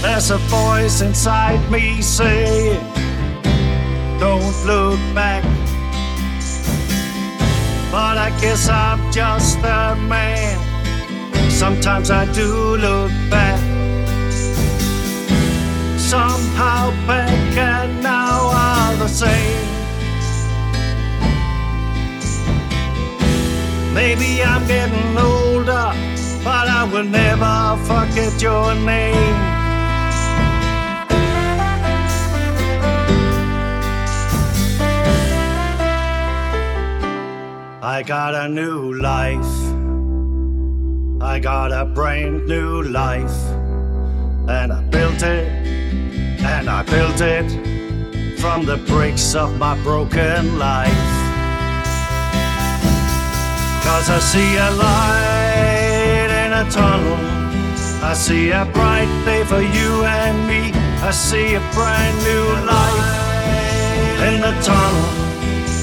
There's a voice inside me saying, Don't look back. But I guess I'm just a man. Sometimes I do look back somehow back and now are the same. Maybe I'm getting older, but I will never forget your name. I got a new life. I got a brand new life. And I built it and I built it from the bricks of my broken life. Cause I see a light in a tunnel, I see a bright day for you and me, I see a brand new life in the tunnel.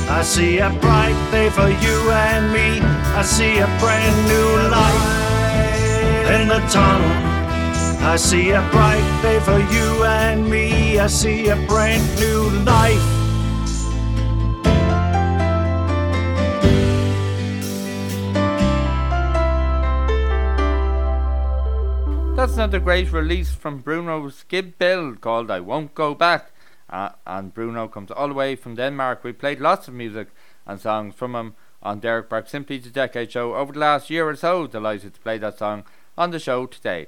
I see a bright day for you and me, I see a brand new life in the tunnel. I see a bright day for you and me. I see a brand new life. That's another great release from Bruno's Skibbild called I Won't Go Back. Uh, and Bruno comes all the way from Denmark. We played lots of music and songs from him on Derek Burke Simply the Decade show over the last year or so. Delighted to play that song on the show today.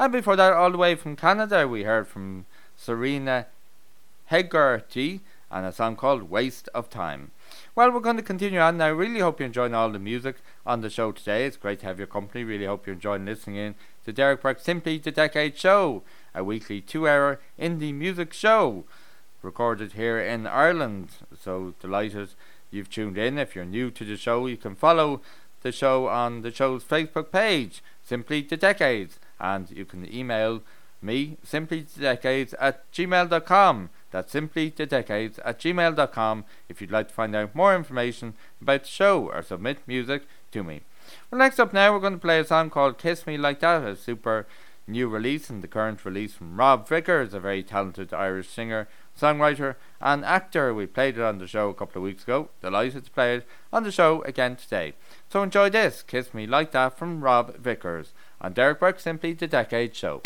And before that, all the way from Canada, we heard from Serena Hegarty and a song called Waste of Time. Well, we're going to continue on now. Really hope you're enjoying all the music on the show today. It's great to have your company. Really hope you're enjoying listening in to Derek Burke Simply the Decade Show, a weekly two hour indie music show recorded here in Ireland. So delighted you've tuned in. If you're new to the show, you can follow the show on the show's Facebook page, Simply the Decades, and you can email me, simply decades at gmail.com. That's simply the decades at gmail.com if you'd like to find out more information about the show or submit music to me. Well, next up now, we're going to play a song called Kiss Me Like That, a super new release and the current release from Rob Vickers, a very talented Irish singer, songwriter, and actor. We played it on the show a couple of weeks ago. Delighted to play it on the show again today. So enjoy this Kiss Me Like That from Rob Vickers on Derek Burke Simply the Decade Show.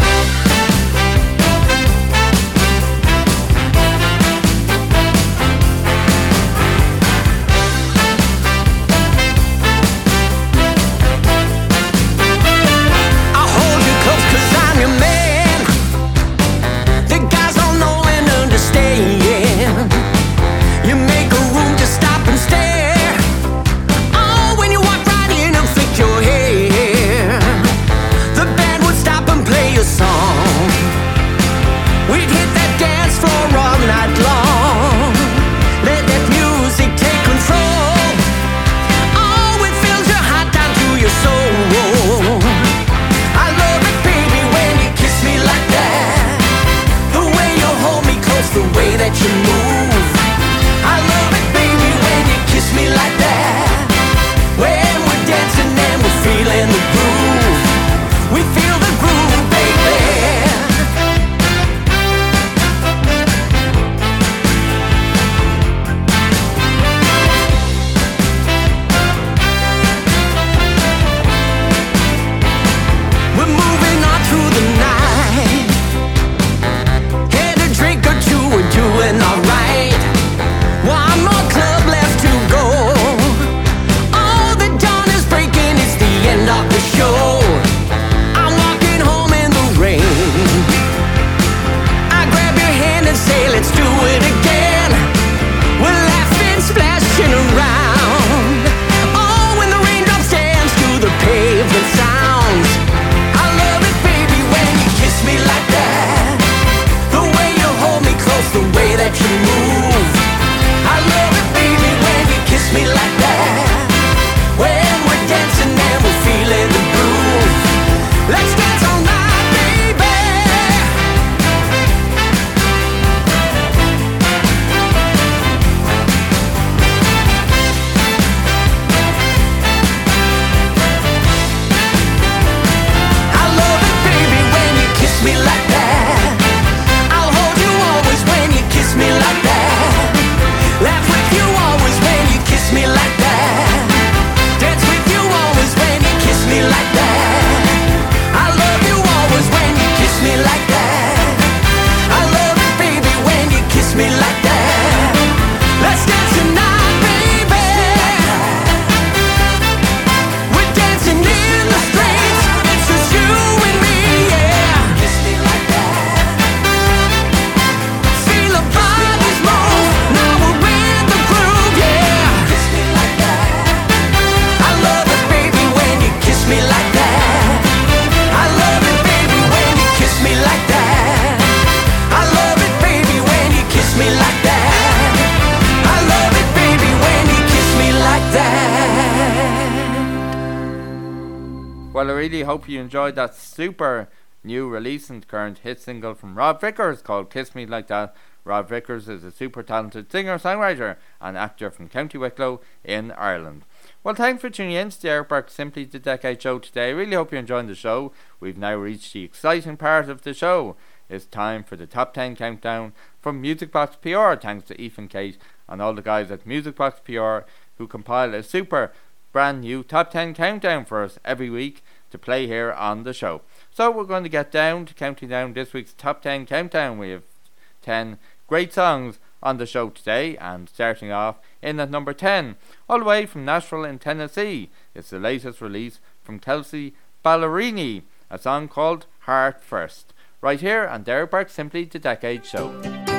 enjoyed that super new release and current hit single from Rob Vickers called Kiss Me Like That. Rob Vickers is a super talented singer, songwriter, and actor from County Wicklow in Ireland. Well, thanks for tuning in to the Airpark Simply the Decade show today. I really hope you're enjoying the show. We've now reached the exciting part of the show. It's time for the top 10 countdown from Music Box PR, thanks to Ethan Kate and all the guys at Music Box PR who compile a super brand new top 10 countdown for us every week to play here on the show. So we're going to get down to counting down this week's top 10 countdown. We have 10 great songs on the show today, and starting off in at number 10, all the way from Nashville in Tennessee, it's the latest release from Kelsea Ballerini, a song called Heart First. Right here on Derek Burke's Simply the Decade Show.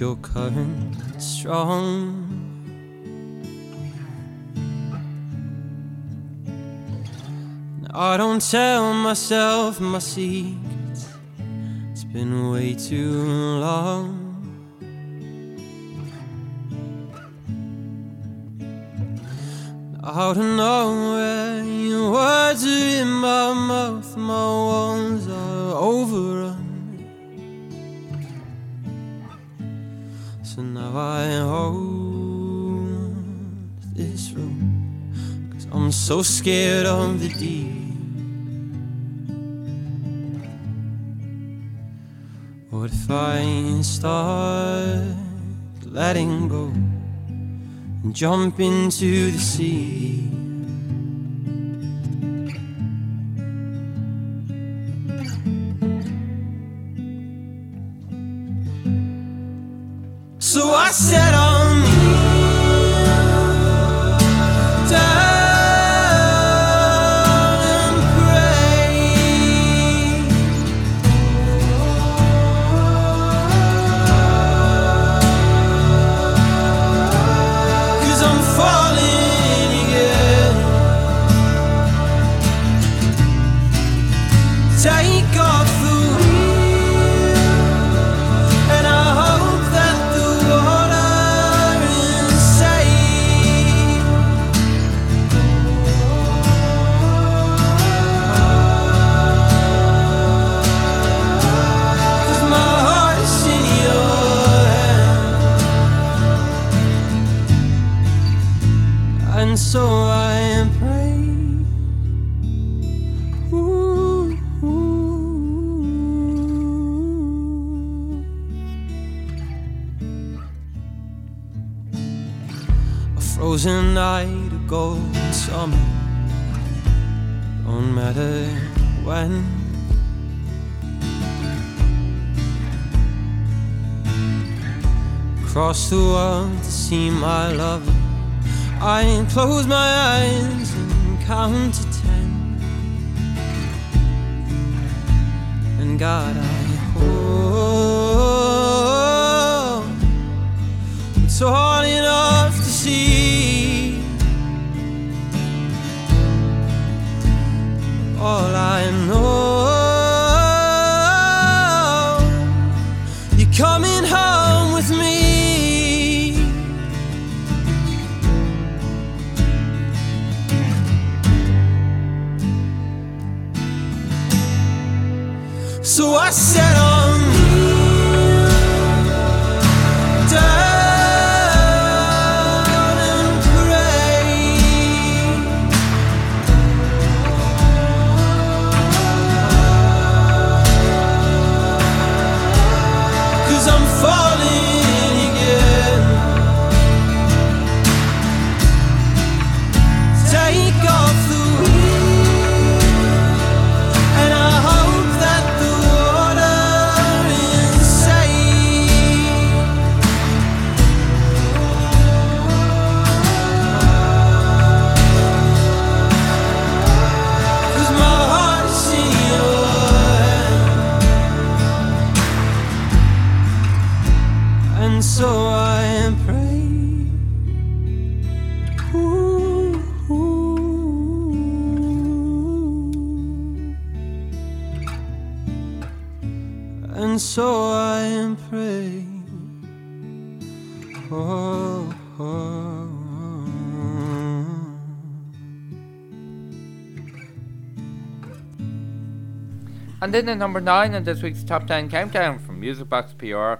you're current strong. I don't tell myself my secrets, it's been way too long. I don't know so scared of the deep. What if I start letting go and jump into the sea? Cross the world to see my lover. I close my eyes and count to ten. And God, I hope it's all enough to see. All I know, So I And then at number 9 in this week's Top 10 Countdown from Music Box PR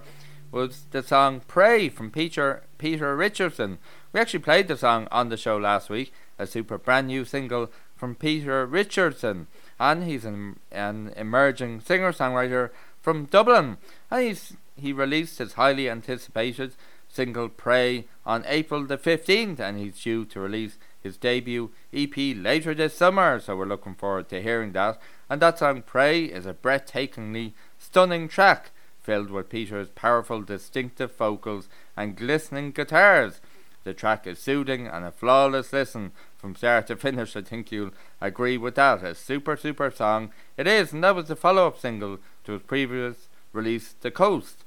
was the song Pray from Peter, Peter Richardson. We actually played the song on the show last week, a super brand new single from Peter Richardson. And he's an, an emerging singer songwriter from Dublin. And he's, he released his highly anticipated single Pray on April the 15th, and he's due to release his debut EP later this summer, so we're looking forward to hearing that. And that song Pray is a breathtakingly stunning track filled with Peter's powerful, distinctive vocals and glistening guitars. The track is soothing and a flawless listen from start to finish. I think you'll agree with that. A super, super song it is, and that was the follow up single to his previous release, The Coast,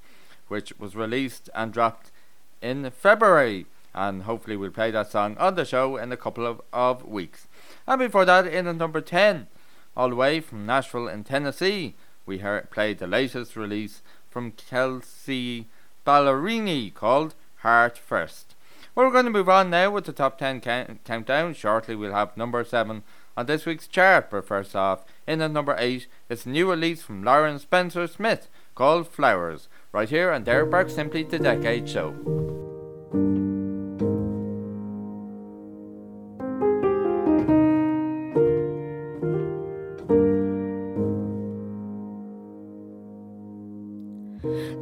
which was released and dropped in February. And hopefully, we'll play that song on the show in a couple of, of weeks. And before that, in at number 10, all the way from Nashville in Tennessee, we heard, played the latest release from Kelsea Ballerini called Heart First. We're going to move on now with the top 10 count- countdown. Shortly, we'll have number 7 on this week's chart, but first off, in at number 8, it's a new release from Lauren Spencer Smith called Flowers, right here on Derek Burke Simply the Decade Show.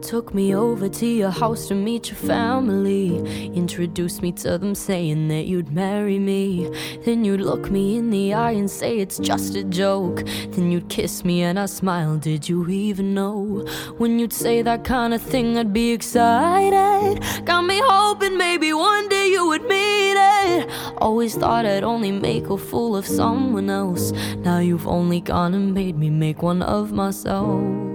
Took me over to your house to meet your family. Introduced me to them, saying that you'd marry me. Then you'd look me in the eye and say it's just a joke. Then you'd kiss me and I smile. Did you even know? When you'd say that kind of thing, I'd be excited. Got me hoping maybe one day you would mean it. Always thought I'd only make a fool of someone else. Now you've only gone and made me make one of myself.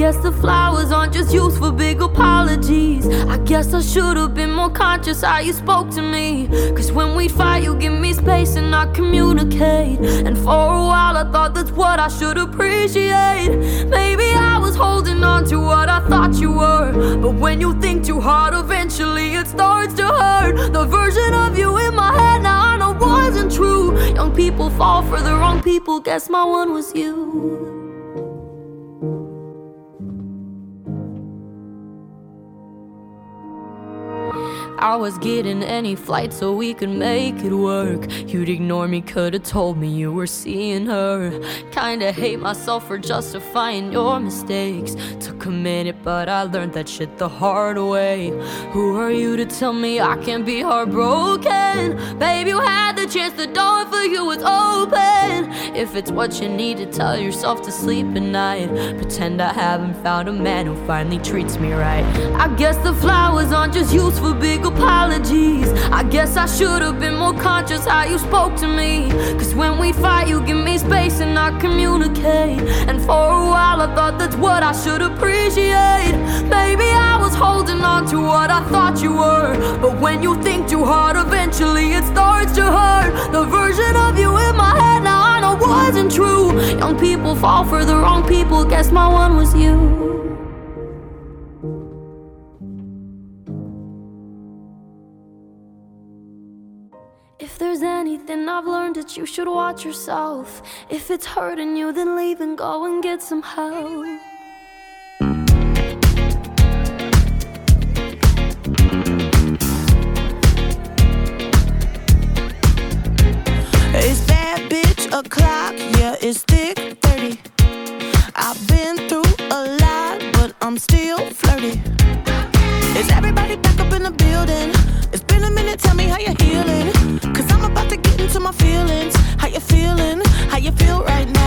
Guess the flowers aren't just used for big apologies. I guess I should have been more conscious how you spoke to me. Cause when we fight, you give me space and I communicate. And for a while, I thought that's what I should appreciate. Maybe I was holding on to what I thought you were. But when you think too hard, eventually it starts to hurt. The version of you in my head now I know wasn't true. Young people fall for the wrong people, guess my one was you. I was getting any flight so we could make it work. You'd ignore me, could've told me you were seeing her. Kinda hate myself for justifying your mistakes. Took a minute, but I learned that shit the hard way. Who are you to tell me I can't be heartbroken? Babe, you had the chance, the door for you was open. If it's what you need to tell yourself to sleep at night, pretend I haven't found a man who finally treats me right. I guess the flowers aren't just used for big apologies. I guess I should have been more conscious how you spoke to me. Cause when we fight, you give me space and I communicate. And for a while, I thought that's what I should appreciate. Maybe I was holding on to what I thought you were. But when you think too hard, eventually it starts to hurt. The version of you in my head now I know wasn't true. Young people fall for the wrong people, guess my one was you. If there's anything I've learned, it's you should watch yourself. If it's hurting you, then leave and go and get some help. Is that bitch o'clock? Yeah, it's thick 30. I've been through a lot, but I'm still flirty. Is everybody feelings. How you feeling? How you feel right now?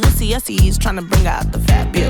Balenciennes, trying to bring out the fabulous.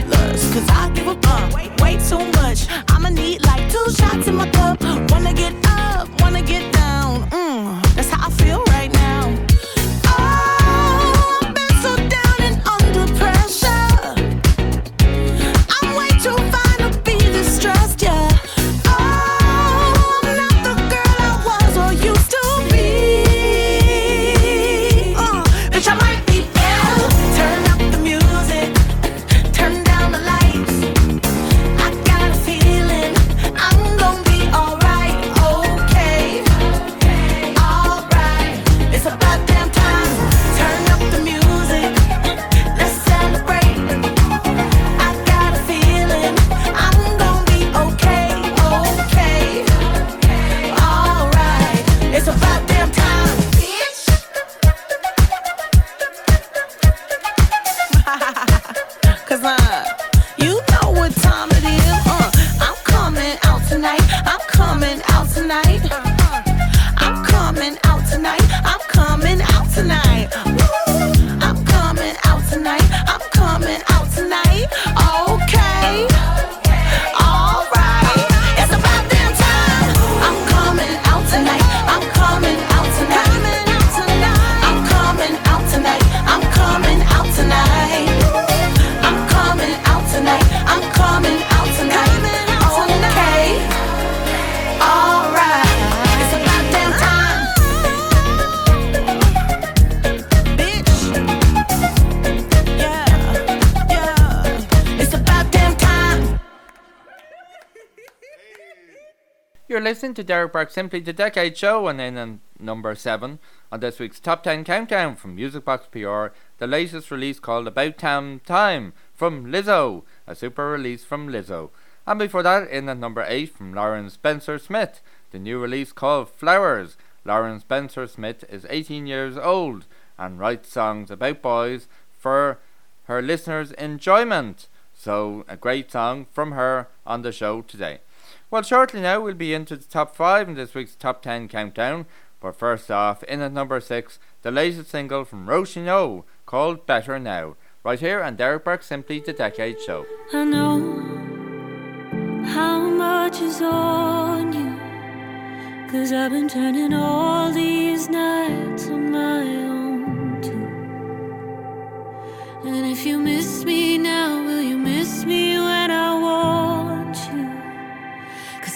Derek Burke Simply the Decade Show and then on number 7 on this week's Top 10 Countdown from Music Box PR, the latest release called About Time Time from Lizzo, a super release from Lizzo. And before that, in at number 8 from Lauren Spencer Smith, the new release called Flowers. Lauren Spencer Smith is 18 years old and writes songs about boys for her listeners' enjoyment. So, a great song from her on the show today. Well, shortly now we'll be into the top five in this week's top ten countdown. But first off, in at number six, the latest single from Rochino called Better Now, right here on Derek Burke Simply the Decade Show. I know how much is on you, cause I've been turning all these nights on my own too. And if you miss me now, will you miss me when I walk?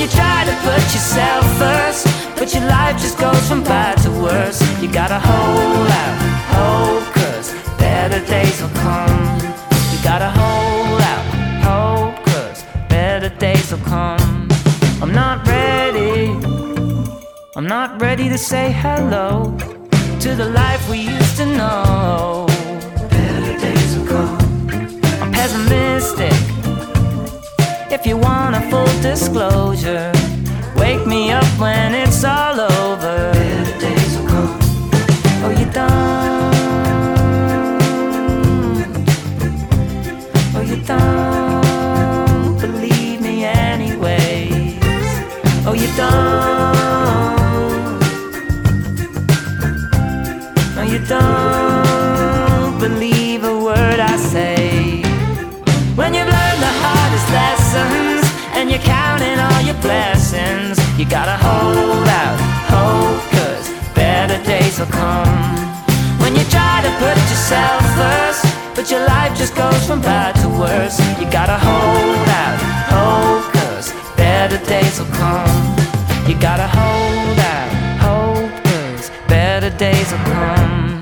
you try to put yourself first, but your life just goes from bad to worse, you gotta hold out hope, cause better days will come. You gotta hold out hope, cause better days will come. I'm not ready. I'm not ready to say hello to the life we used to know. Better days will come. I'm pessimistic. If you want a full disclosure, wake me up when it's all over. Gotta hold out hope, cause better days will come. When you try to put yourself first, but your life just goes from bad to worse, you gotta hold out hope, cause better days will come. You gotta hold out hope, cause better days will come.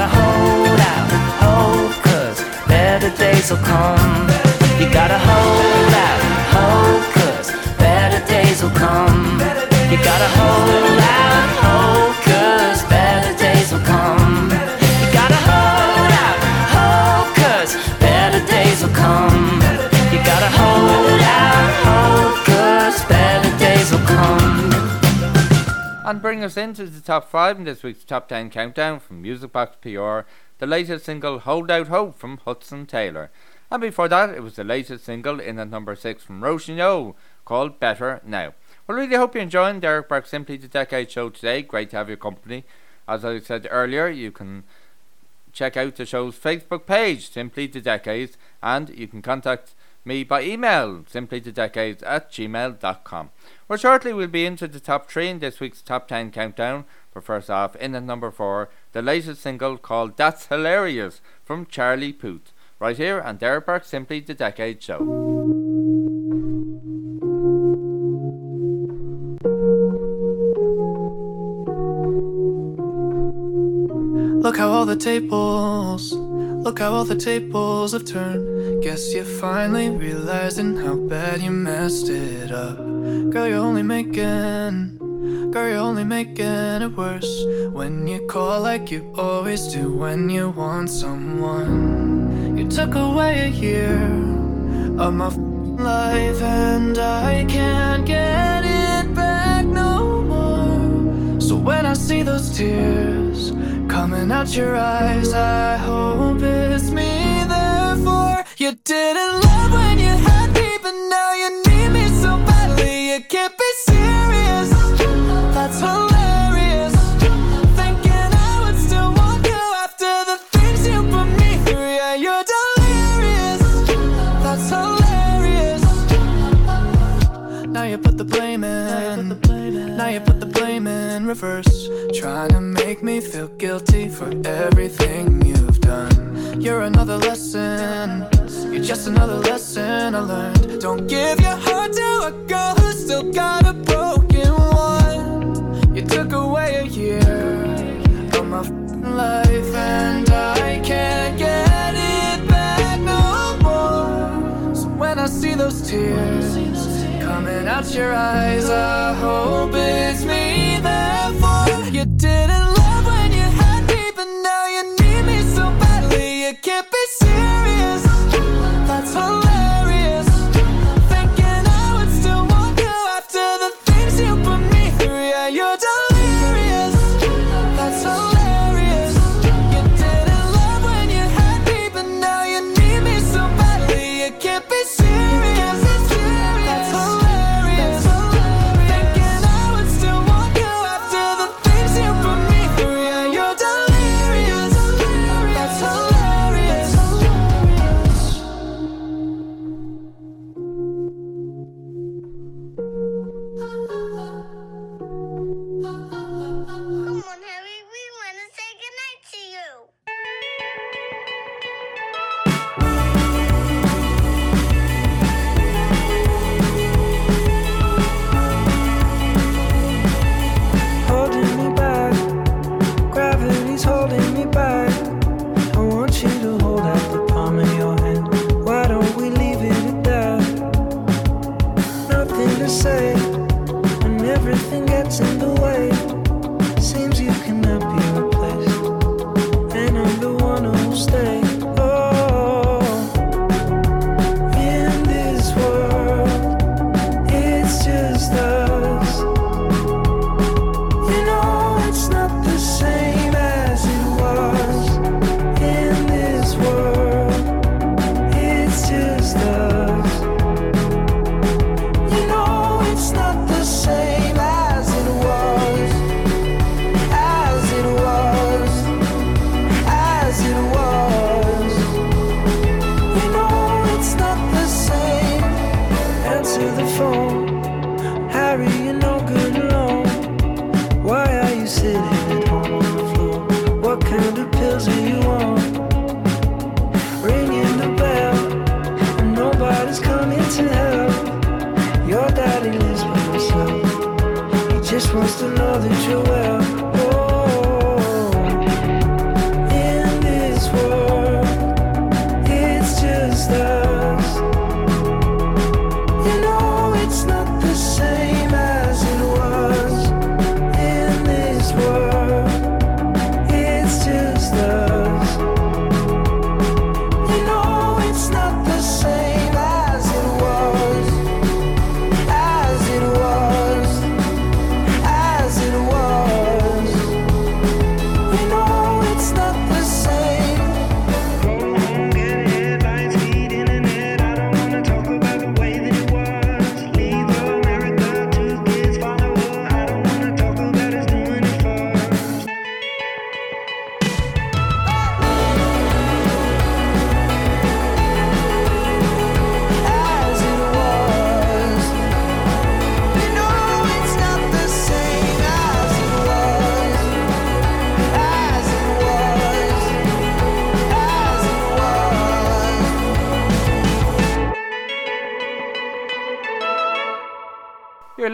Gotta hold out hope, cause better days will come. You gotta hold out hope, cause better days will come. You gotta hold out hope, Bring us into the top five in this week's top 10 countdown from Music Box PR, the latest single Hold Out Hope from Hudson Taylor. And before that, it was the latest single in at number six from Rochinol called Better Now. Well, really hope you're enjoying Derek Burke Simply the Decade show today. Great to have your company. As I said earlier, you can check out the show's Facebook page, Simply the Decades, and you can contact me by email, simplythedecades at gmail.com. Well, shortly we'll be into the top three in this week's top 10 countdown. But first off, in at number four, the latest single called That's Hilarious from Charlie Puth. Right here on Derek Burke Simply the Decade Show. Look how all the tables, look how all the tables have turned. Guess you're finally realizing how bad you messed it up. Girl, you're only making, girl, you're only making it worse. When you call like you always do when you want someone. You took away a year of my life, and I can't get it. So when I see those tears coming out your eyes, I hope it's me. Therefore, you didn't love when you had me, but now you reverse. Trying to make me feel guilty for everything you've done. You're another lesson. You're just another lesson I learned. Don't give your heart to a girl who's still got a broken one. You took away a year of my life, and I can't get it back no more. So when I see those tears coming out your eyes, I hope it's me you didn't love when you had me, but now you need me so badly. You can't be serious. That's what.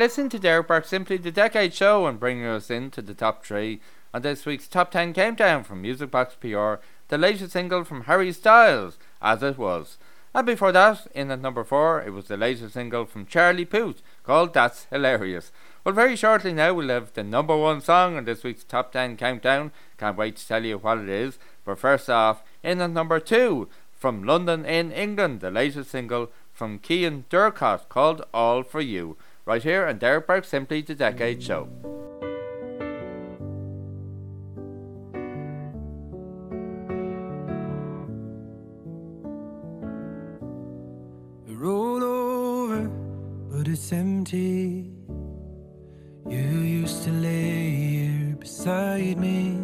You're to Derek Burke Simply the Decade Show and bringing us into the top three on this week's Top 10 Countdown from Music Box PR, the latest single from Harry Styles, As It Was. And before that, in at number 4, it was the latest single from Charlie Puth called That's Hilarious. Well, very shortly now we'll have the number one song on this week's Top 10 Countdown. Can't wait to tell you what it is. But first off, in at number 2, from London in England, the latest single from Kean Durcott called All For You. Right here on Derek Burke Simply the Decade Show. roll over, but it's empty. You used to lay here beside me.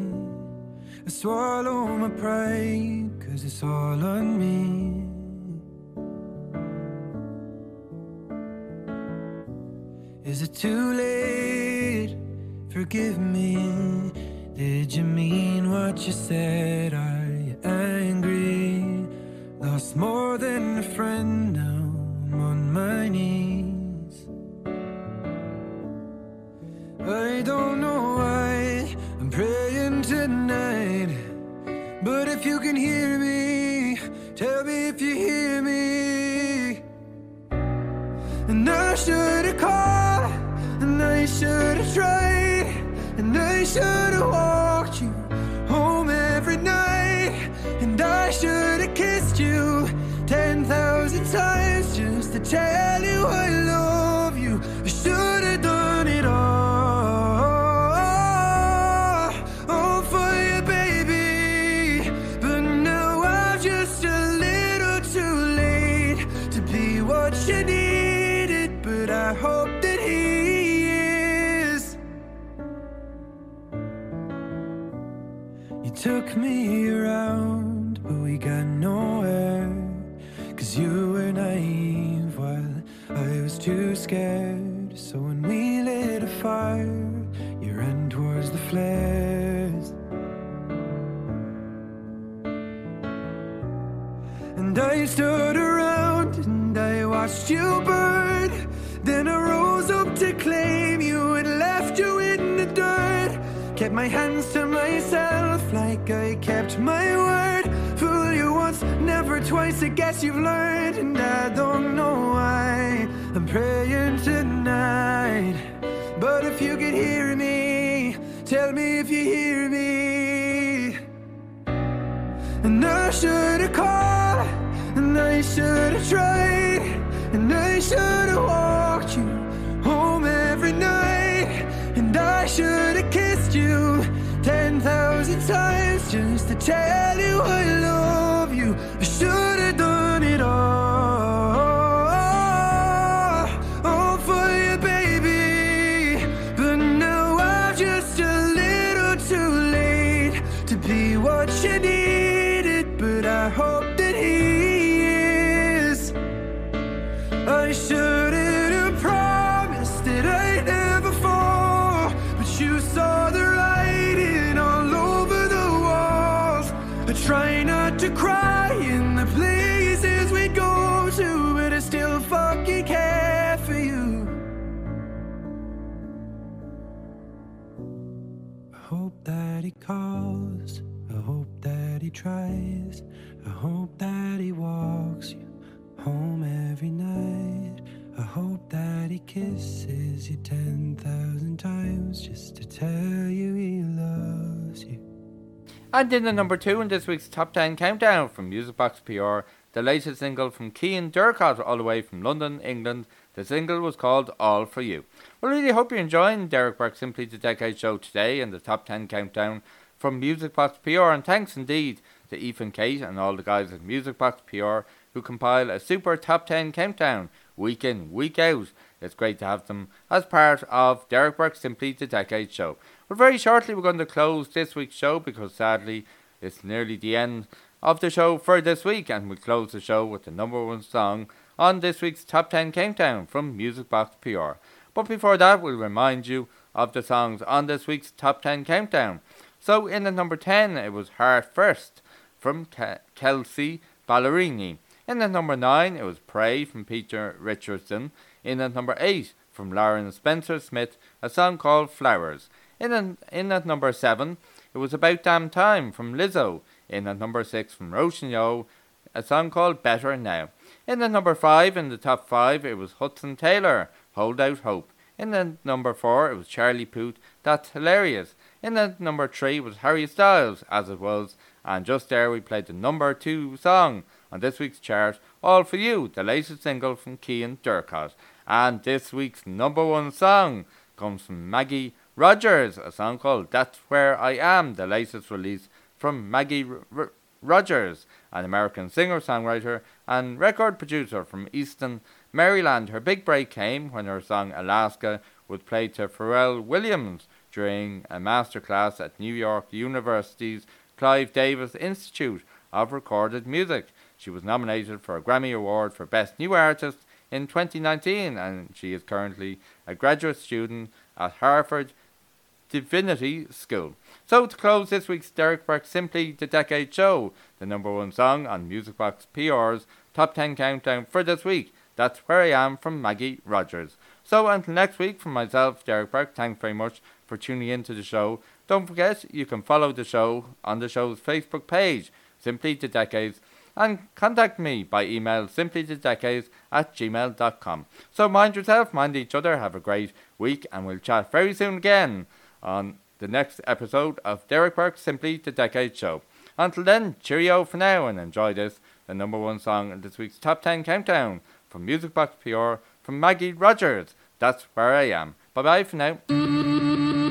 I swallow my pride, cause it's all on me. Is it too late? Forgive me. Did you mean what you said? Are you angry? Lost more than a friend, now I'm on my knees. I don't know why I'm praying tonight. But if you can hear me, tell me if you hear me. And I should have called, I should have tried, and I should have walked you home every night, and I should have kissed you 10,000 times just to tell you I love took me around, but we got nowhere. Cause you were naive while I was too scared. So when we lit a fire, you ran towards the flares. And I stood around and I watched you burn. Then I rose up to claim you and left you in the dirt. Kept my hands to myself like I kept my word. Fool you once, never twice. I guess you've learned, and I don't know why. I'm praying tonight. But if you could hear me, tell me if you hear me. And I should have called, and I should have tried, and I should have walked you home every night, and I should have kissed you ten thousand times just to tell you I love you. I should have done it all, all for you, baby. But now I'm just a little too late to be what you needed. Tries. I hope that he walks you home every night. I hope that he kisses you 10,000 times just to tell you he loves you. And in the number two in this week's top 10 countdown from Music Box PR, the latest single from Kean Durcott, all the way from London, England. The single was called All For You. Well, really hope you're enjoying Derek Burke Simply the Decade show today and the top 10 countdown from Music Box PR. And thanks indeed to Ethan Kate and all the guys at Music Box PR who compile a super top 10 countdown week in, week out. It's great to have them as part of Derek Burke Simply the Decade show. But very shortly, we're going to close this week's show because sadly it's nearly the end of the show for this week, and we'll close the show with the number one song on this week's Top 10 Countdown from Music Box PR. But before that, we'll remind you of the songs on this week's Top 10 Countdown. So, in at number 10, it was Heart First from Ke- Kelsea Ballerini. In at number 9, it was Pray from Peter Richardson. In at number 8, from Lauren Spencer Smith, a song called Flowers. In at, in at number 7, it was About Damn Time from Lizzo. In at number 6, from Roshan a song called Better Now. In the number 5, in the top 5, it was Hudson Taylor, Hold Out Hope. In the number 4, it was Charlie Puth, That's Hilarious. In the number 3 was Harry Styles, As It Was. And just there we played the number 2 song on this week's chart, All For You, the latest single from Kean Durcott. And this week's number 1 song comes from Maggie Rogers, a song called That's Where I Am, the latest release from Maggie R- R- Rogers, an American singer, songwriter, and record producer from Easton, Maryland. Her big break came when her song Alaska was played to Pharrell Williams during a masterclass at New York University's Clive Davis Institute of Recorded Music. She was nominated for a Grammy Award for Best New Artist in 2019, and she is currently a graduate student at Harvard Divinity School. So to close this week's Derek Burke Simply the Decade show, the number one song on Music Box PR's top 10 countdown for this week. That's Where I Am from Maggie Rogers. So until next week, from myself, Derek Burke, thanks very much for tuning in to the show. Don't forget, you can follow the show on the show's Facebook page, Simply the Decades, and contact me by email simplythedecades at gmail.com. So mind yourself, mind each other, have a great week, and we'll chat very soon again on the next episode of Derek Burke Simply the Decade Show. Until then, cheerio for now and enjoy this, the number one song in this week's Top 10 Countdown from Music Box PR from Maggie Rogers. That's where I am. Bye bye for now.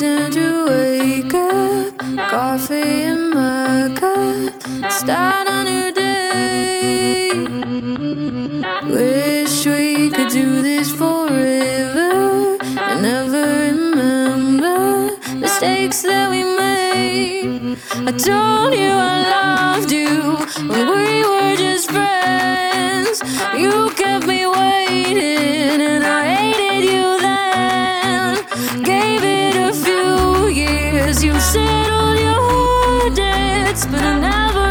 Reason to wake up. Coffee in my cup. Start a new day. Wish we could do this forever and never remember mistakes that we made. I told you I loved you when we were just friends. You kept me waiting and I hated you. Gave it a few years. You settled your debts, but I never